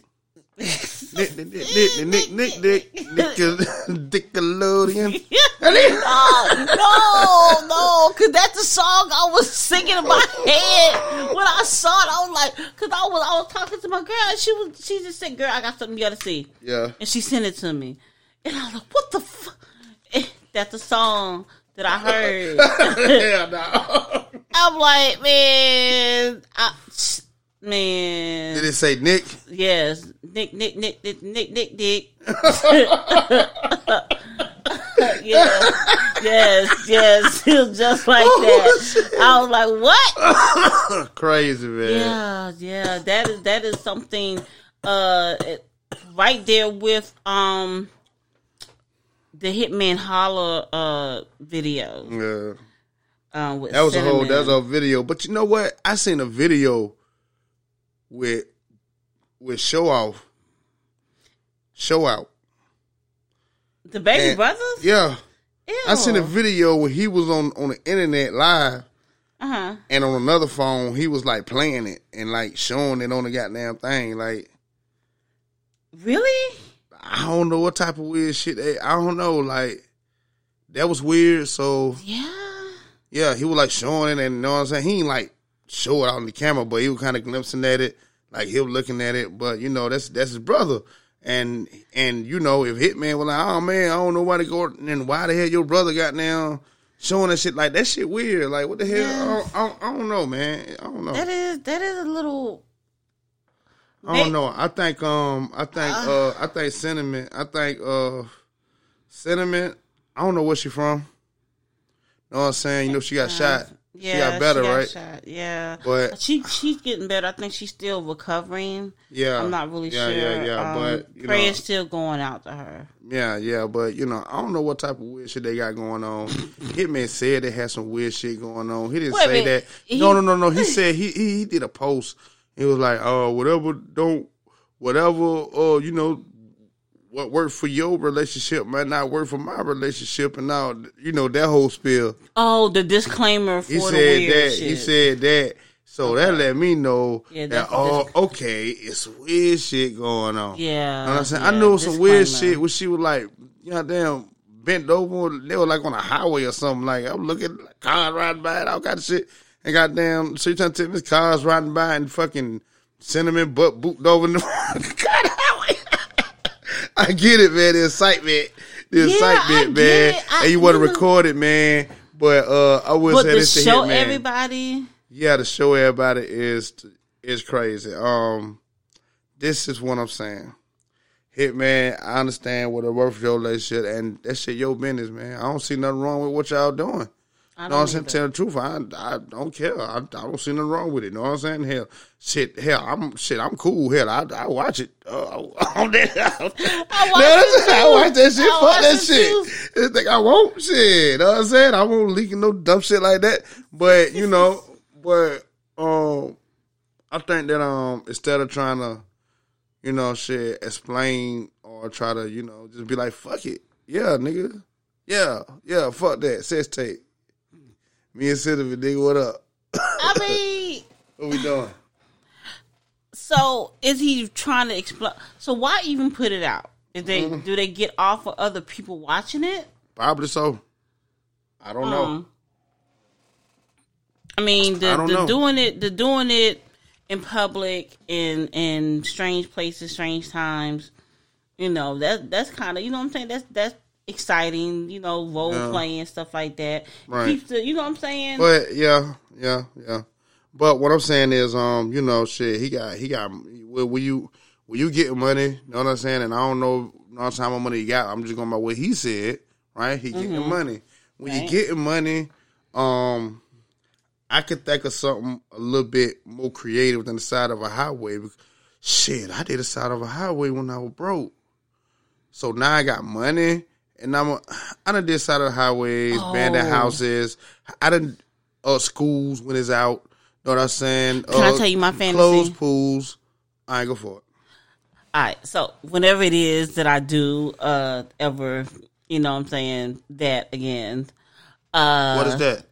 Speaker 2: Nick, Nick, Nick, Nick, Nick, Nick, Dick, Nick, Nickelodeon.
Speaker 1: no, no, no, because that's the song I was singing in my head when I saw it. I was like, because I was I was talking to my girl, and she was she just said, "Girl, I got something you got to see,"
Speaker 2: Yeah,
Speaker 1: and she sent it to me, and I was like, "What the fuck?" That's the song that I heard.
Speaker 2: yeah, no.
Speaker 1: I'm like, man, I, man.
Speaker 2: Did it say Nick?
Speaker 1: Yes, Nick, Nick, Nick, Nick, Nick, Nick, Dick. yes, yes, yes. It was just like that. I was like, what?
Speaker 2: Crazy man.
Speaker 1: Yeah, yeah. That is that is something. Uh, right there with um the Hitman Holla uh video.
Speaker 2: Yeah.
Speaker 1: Uh, with
Speaker 2: That was a whole that was a video. But you know what? I seen a video with with show off. Show out.
Speaker 1: the Baby
Speaker 2: and-
Speaker 1: Brothers.
Speaker 2: Yeah.
Speaker 1: Ew.
Speaker 2: I seen a video where he was on on the internet live
Speaker 1: Uh huh.
Speaker 2: and on another phone he was like playing it and like showing it on the goddamn thing. Like
Speaker 1: Really?
Speaker 2: I don't know what type of weird shit they I don't know, like that was weird. So
Speaker 1: Yeah.
Speaker 2: yeah, he was like showing it and you know what I'm saying? He ain't like show it out on the camera, but he was kinda glimpsing at it, like he was looking at it. But you know, that's that's his brother. And and you know, if Hitman was like, oh man, I don't know why to go and why the hell your brother got now showing that shit like that shit weird. Like what the hell? I, don't, I, don't, I don't know, man. I don't know.
Speaker 1: That is that is a little.
Speaker 2: I don't know. I think um I think uh I think Cinnamon I think uh Cinnamon I don't know where she from. Know what I'm saying? You know she got shot.
Speaker 1: Yeah,
Speaker 2: got better, right?
Speaker 1: shot. Yeah,
Speaker 2: But-
Speaker 1: she she's getting better. I think she's still recovering.
Speaker 2: Yeah,
Speaker 1: I'm not really
Speaker 2: yeah,
Speaker 1: sure.
Speaker 2: Yeah, yeah,
Speaker 1: Um,
Speaker 2: but you
Speaker 1: prayer
Speaker 2: know,
Speaker 1: is still going out to her.
Speaker 2: yeah, yeah, but you know, I don't know what type of weird shit they got going on. Hitman said they had some weird shit going on. He didn't
Speaker 1: Wait
Speaker 2: say that.
Speaker 1: He-
Speaker 2: no, no, no, no. He said he, he he did a post. He was like, "Oh, whatever, don't whatever. Oh, you know." What worked for your relationship might not work for my relationship, and now you know that whole spiel.
Speaker 1: Oh, the disclaimer for
Speaker 2: He
Speaker 1: the
Speaker 2: said that.
Speaker 1: shit.
Speaker 2: He said that. So that let me know
Speaker 1: Yeah,
Speaker 2: that oh,
Speaker 1: that's-
Speaker 2: okay, it's weird shit going on.
Speaker 1: Yeah,
Speaker 2: You know I'm saying?
Speaker 1: yeah,
Speaker 2: I knew some weird shit where she was like, you know, damn, bent over. They were like on a highway or something. Like I'm looking, like, cars riding by, all kind of shit. And goddamn, so you trying to me this cars riding by and fucking Cinnamon butt booped over in the God. I get it, man. The excitement, the
Speaker 1: Yeah,
Speaker 2: excitement, man.
Speaker 1: I-
Speaker 2: and you want to record it, man. But uh, I would say
Speaker 1: to
Speaker 2: this to
Speaker 1: show
Speaker 2: Hitman.
Speaker 1: everybody,
Speaker 2: Yeah, to show everybody is is crazy. Um, this is what I'm saying. Hitman, I understand what a for your relationship, and that shit your business, man. I don't see nothing wrong with what y'all doing.
Speaker 1: I
Speaker 2: know what I'm saying? Tell the truth. I, I don't care. I, I don't see nothing wrong with it. Know what I'm saying? Hell, shit, hell, I'm shit. I'm cool. Hell, I, I watch it. Uh, on that, I
Speaker 1: watch
Speaker 2: I watch that shit.
Speaker 1: I
Speaker 2: Fuck that
Speaker 1: it
Speaker 2: shit. It's like I won't shit. Know what I'm saying? I won't leak no dumb shit like that. But you know, but um, I think that um, instead of trying to, you know, shit, explain or try to, you know, just be like, fuck it, yeah, nigga, yeah, yeah, fuck that, sex tape. Me and Cinnamon, nigga, what up?
Speaker 1: I mean,
Speaker 2: What we doing?
Speaker 1: so is he trying to explain? So why even put it out? Is they
Speaker 2: Mm-hmm.
Speaker 1: do they get off of other people watching it?
Speaker 2: Probably so. I don't know.
Speaker 1: Um, I mean, the,
Speaker 2: I
Speaker 1: the
Speaker 2: know.
Speaker 1: doing it, the doing it in public in in strange places, strange times. You know that that's kind of you know what I'm saying. That's that's exciting. You know, role
Speaker 2: Yeah.
Speaker 1: playing stuff like that.
Speaker 2: Right.
Speaker 1: Keeps the you know what I'm saying.
Speaker 2: But yeah, yeah, yeah. But what I'm saying is, um, you know, shit, he got, he got. Will, will you, will you getting money? You know what I'm saying? And I don't know, know how much money he got. I'm just going by what he said, right? He getting money. When you
Speaker 1: Right.
Speaker 2: getting money, um, I could think of something a little bit more creative than the side of a highway. Shit, I did the side of a highway when I was broke. So now I got money, and I'm a, I done did side of the highways, abandoned
Speaker 1: Oh.
Speaker 2: houses. I done uh, schools when it's out. Know what I'm saying?
Speaker 1: Can I
Speaker 2: Uh,
Speaker 1: tell you my fantasy?
Speaker 2: Closed pools. I ain't go for it.
Speaker 1: All right. So whenever it is that I do uh ever, you know what I'm saying, that again. Uh
Speaker 2: what is that?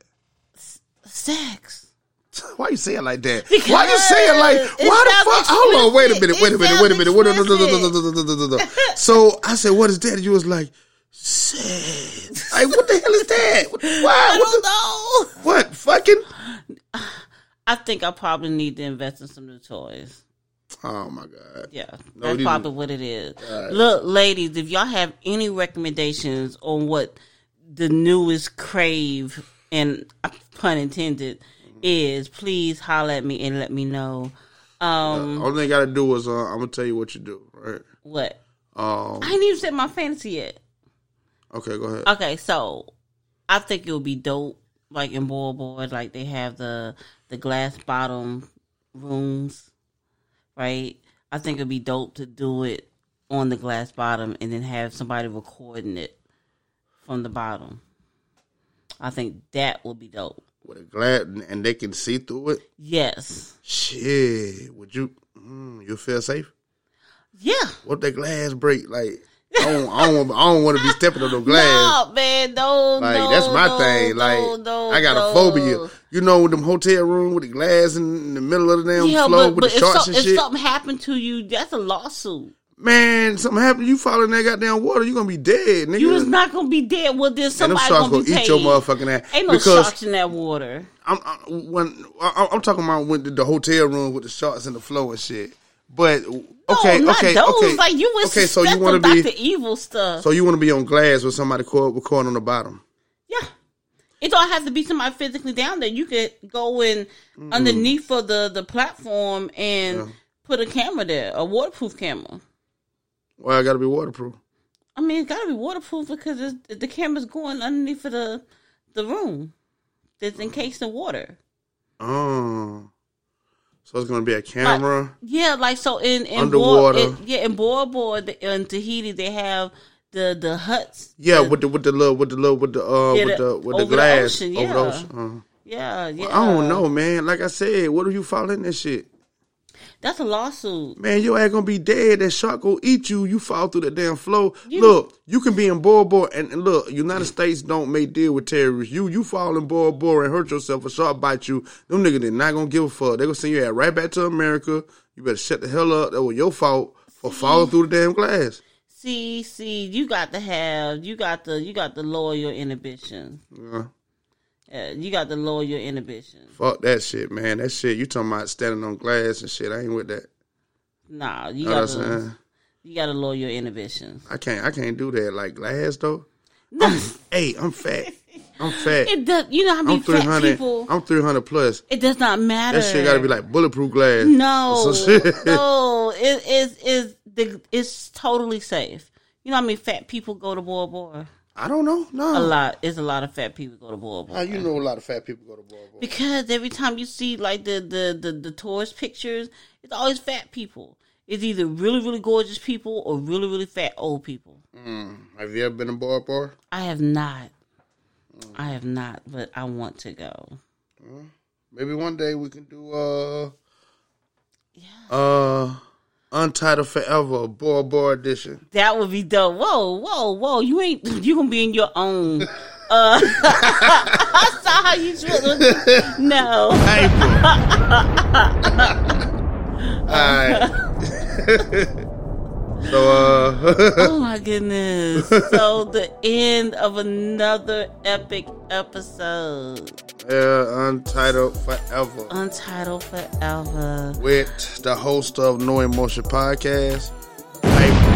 Speaker 1: sex.
Speaker 2: Why you say it like that?
Speaker 1: Because
Speaker 2: why you say it like? Why the fuck? Hold on, wait a minute, wait a minute, wait a minute, wait a minute.
Speaker 1: sounds
Speaker 2: Wait a minute. So I said, "What is that?" And you was like, "Sex." Like, what the hell is that? What-
Speaker 1: I
Speaker 2: What?
Speaker 1: don't
Speaker 2: the-
Speaker 1: know.
Speaker 2: What? Fucking?
Speaker 1: I think I probably need to invest in some new toys.
Speaker 2: Oh my god.
Speaker 1: Yeah,
Speaker 2: No,
Speaker 1: that's probably what it is. Look, ladies, if y'all have any recommendations on what the newest crave and uh, pun intended is, please holler at me and let me know. Um,
Speaker 2: Only thing you gotta do is uh, I'm gonna tell you what you do. Right?
Speaker 1: what?
Speaker 2: Um.
Speaker 1: I ain't even said my fantasy yet.
Speaker 2: Okay, go ahead.
Speaker 1: Okay, so I think it would be dope, like in Boy, like they have the the glass bottom rooms, right? I think it'd be dope to do it on the glass bottom and then have somebody recording it from the bottom. I think that would be dope.
Speaker 2: With a glass, and they can see through it.
Speaker 1: Yes.
Speaker 2: Shit, would you? Mm, you feel safe?
Speaker 1: Yeah.
Speaker 2: What if that glass break? Like, I don't, I don't, want, I don't want to be stepping on no glass.
Speaker 1: No, man, no,
Speaker 2: Like
Speaker 1: no,
Speaker 2: that's my
Speaker 1: no,
Speaker 2: thing. Like
Speaker 1: no,
Speaker 2: I got a phobia. You know, with them hotel room with the glass in the middle of the damn
Speaker 1: Yeah,
Speaker 2: floor
Speaker 1: but,
Speaker 2: with
Speaker 1: but
Speaker 2: the
Speaker 1: if,
Speaker 2: sharks
Speaker 1: so,
Speaker 2: and
Speaker 1: if
Speaker 2: shit.
Speaker 1: something happened to you, that's a lawsuit.
Speaker 2: Man, something happened. You fall in that goddamn water, you gonna be dead, nigga.
Speaker 1: You was not gonna be dead. Well, then
Speaker 2: and them
Speaker 1: somebody
Speaker 2: sharks
Speaker 1: gonna
Speaker 2: gonna eat your motherfucking ass.
Speaker 1: Ain't no
Speaker 2: because
Speaker 1: sharks in that water.
Speaker 2: I'm I, when I, I'm talking about when the, the hotel room with the sharks in the floor and shit. But okay,
Speaker 1: no, not
Speaker 2: okay,
Speaker 1: those.
Speaker 2: okay.
Speaker 1: Like you was
Speaker 2: okay. So you want
Speaker 1: to
Speaker 2: be
Speaker 1: Dr. Evil stuff.
Speaker 2: so you want to be on glass with somebody record, recording on the bottom.
Speaker 1: yeah, it don't have to be somebody physically down there. You could go in mm-hmm. underneath of the the platform and put a camera there, a waterproof camera.
Speaker 2: Well, I got to be waterproof.
Speaker 1: I mean, it's got to be waterproof because it's, the camera's going underneath of the the room. that's encased in mm. water.
Speaker 2: Oh. So it's gonna be a camera.
Speaker 1: Yeah, like so in in
Speaker 2: Underwater.
Speaker 1: Bora, yeah, in Bora Bora in Tahiti they have the the huts.
Speaker 2: yeah,
Speaker 1: the-
Speaker 2: with the with the little with the little with the uh
Speaker 1: Yeah,
Speaker 2: with
Speaker 1: the-
Speaker 2: with the
Speaker 1: over the
Speaker 2: glass
Speaker 1: ocean,
Speaker 2: over the
Speaker 1: yeah.
Speaker 2: ocean. Uh.
Speaker 1: yeah, yeah.
Speaker 2: I don't know, man. Like I said, what are you following this shit?
Speaker 1: That's a lawsuit.
Speaker 2: Man, your ass gonna be dead. That shark gonna eat you. You fall through the damn flow.
Speaker 1: You-
Speaker 2: look, you can be in Bora Bora, and, and look, United States don't make deal with terrorists. You you fall in Bora Bora and hurt yourself, a shark bite you. Them niggas they not gonna give a fuck. They gonna send you ass right back to America. You better shut the hell up. That was your fault for falling through the damn glass.
Speaker 1: See, see, you got to have you got the you got lower your inhibition.
Speaker 2: Yeah.
Speaker 1: Yeah, you got to lower your inhibition.
Speaker 2: Fuck that shit, man. That shit you talking about standing on glass and shit. I ain't with that.
Speaker 1: Nah, you got to you got to lower your inhibition.
Speaker 2: I can't I can't do that like glass though. I'm, hey, I'm fat. I'm fat.
Speaker 1: It does. You know how many
Speaker 2: I'm three
Speaker 1: fat people?
Speaker 2: I'm three hundred plus.
Speaker 1: it does not matter.
Speaker 2: That shit got to be like bulletproof glass.
Speaker 1: No, no, it is is the it's totally safe. You know how many fat people go to Bora Bora?
Speaker 2: I don't know. No.
Speaker 1: A lot. It's a lot of fat people go to Bora Bora.
Speaker 2: How you know a lot of fat people go to Bora Bora?
Speaker 1: Because every time you see like the the the, the tourist pictures, it's always fat people. It's either really really gorgeous people or really really fat old people. Mm.
Speaker 2: Have you ever been to Bora Bora?
Speaker 1: I have not. I have not, but I want to go.
Speaker 2: Maybe one day we can do uh yeah. uh Untitled Forever Bora Bora edition.
Speaker 1: That would be dope. Whoa, whoa, whoa! You ain't you gonna be in your own. Uh, I saw how you switched. No,
Speaker 2: Alright. So uh
Speaker 1: oh my goodness! So the end of another epic episode,
Speaker 2: yeah, Untitled Forever.
Speaker 1: Untitled Forever.
Speaker 2: with the host of No Emotion Podcast. April.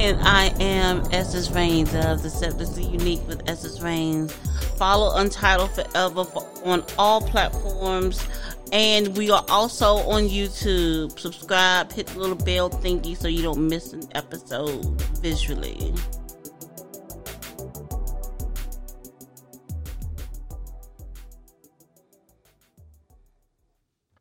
Speaker 1: And I am Esses Reigns of Deceptively Unique with Esses Reigns. Follow Untitled Forever on all platforms. And we are also on YouTube. Subscribe, hit the little bell thingy so you don't miss an episode visually.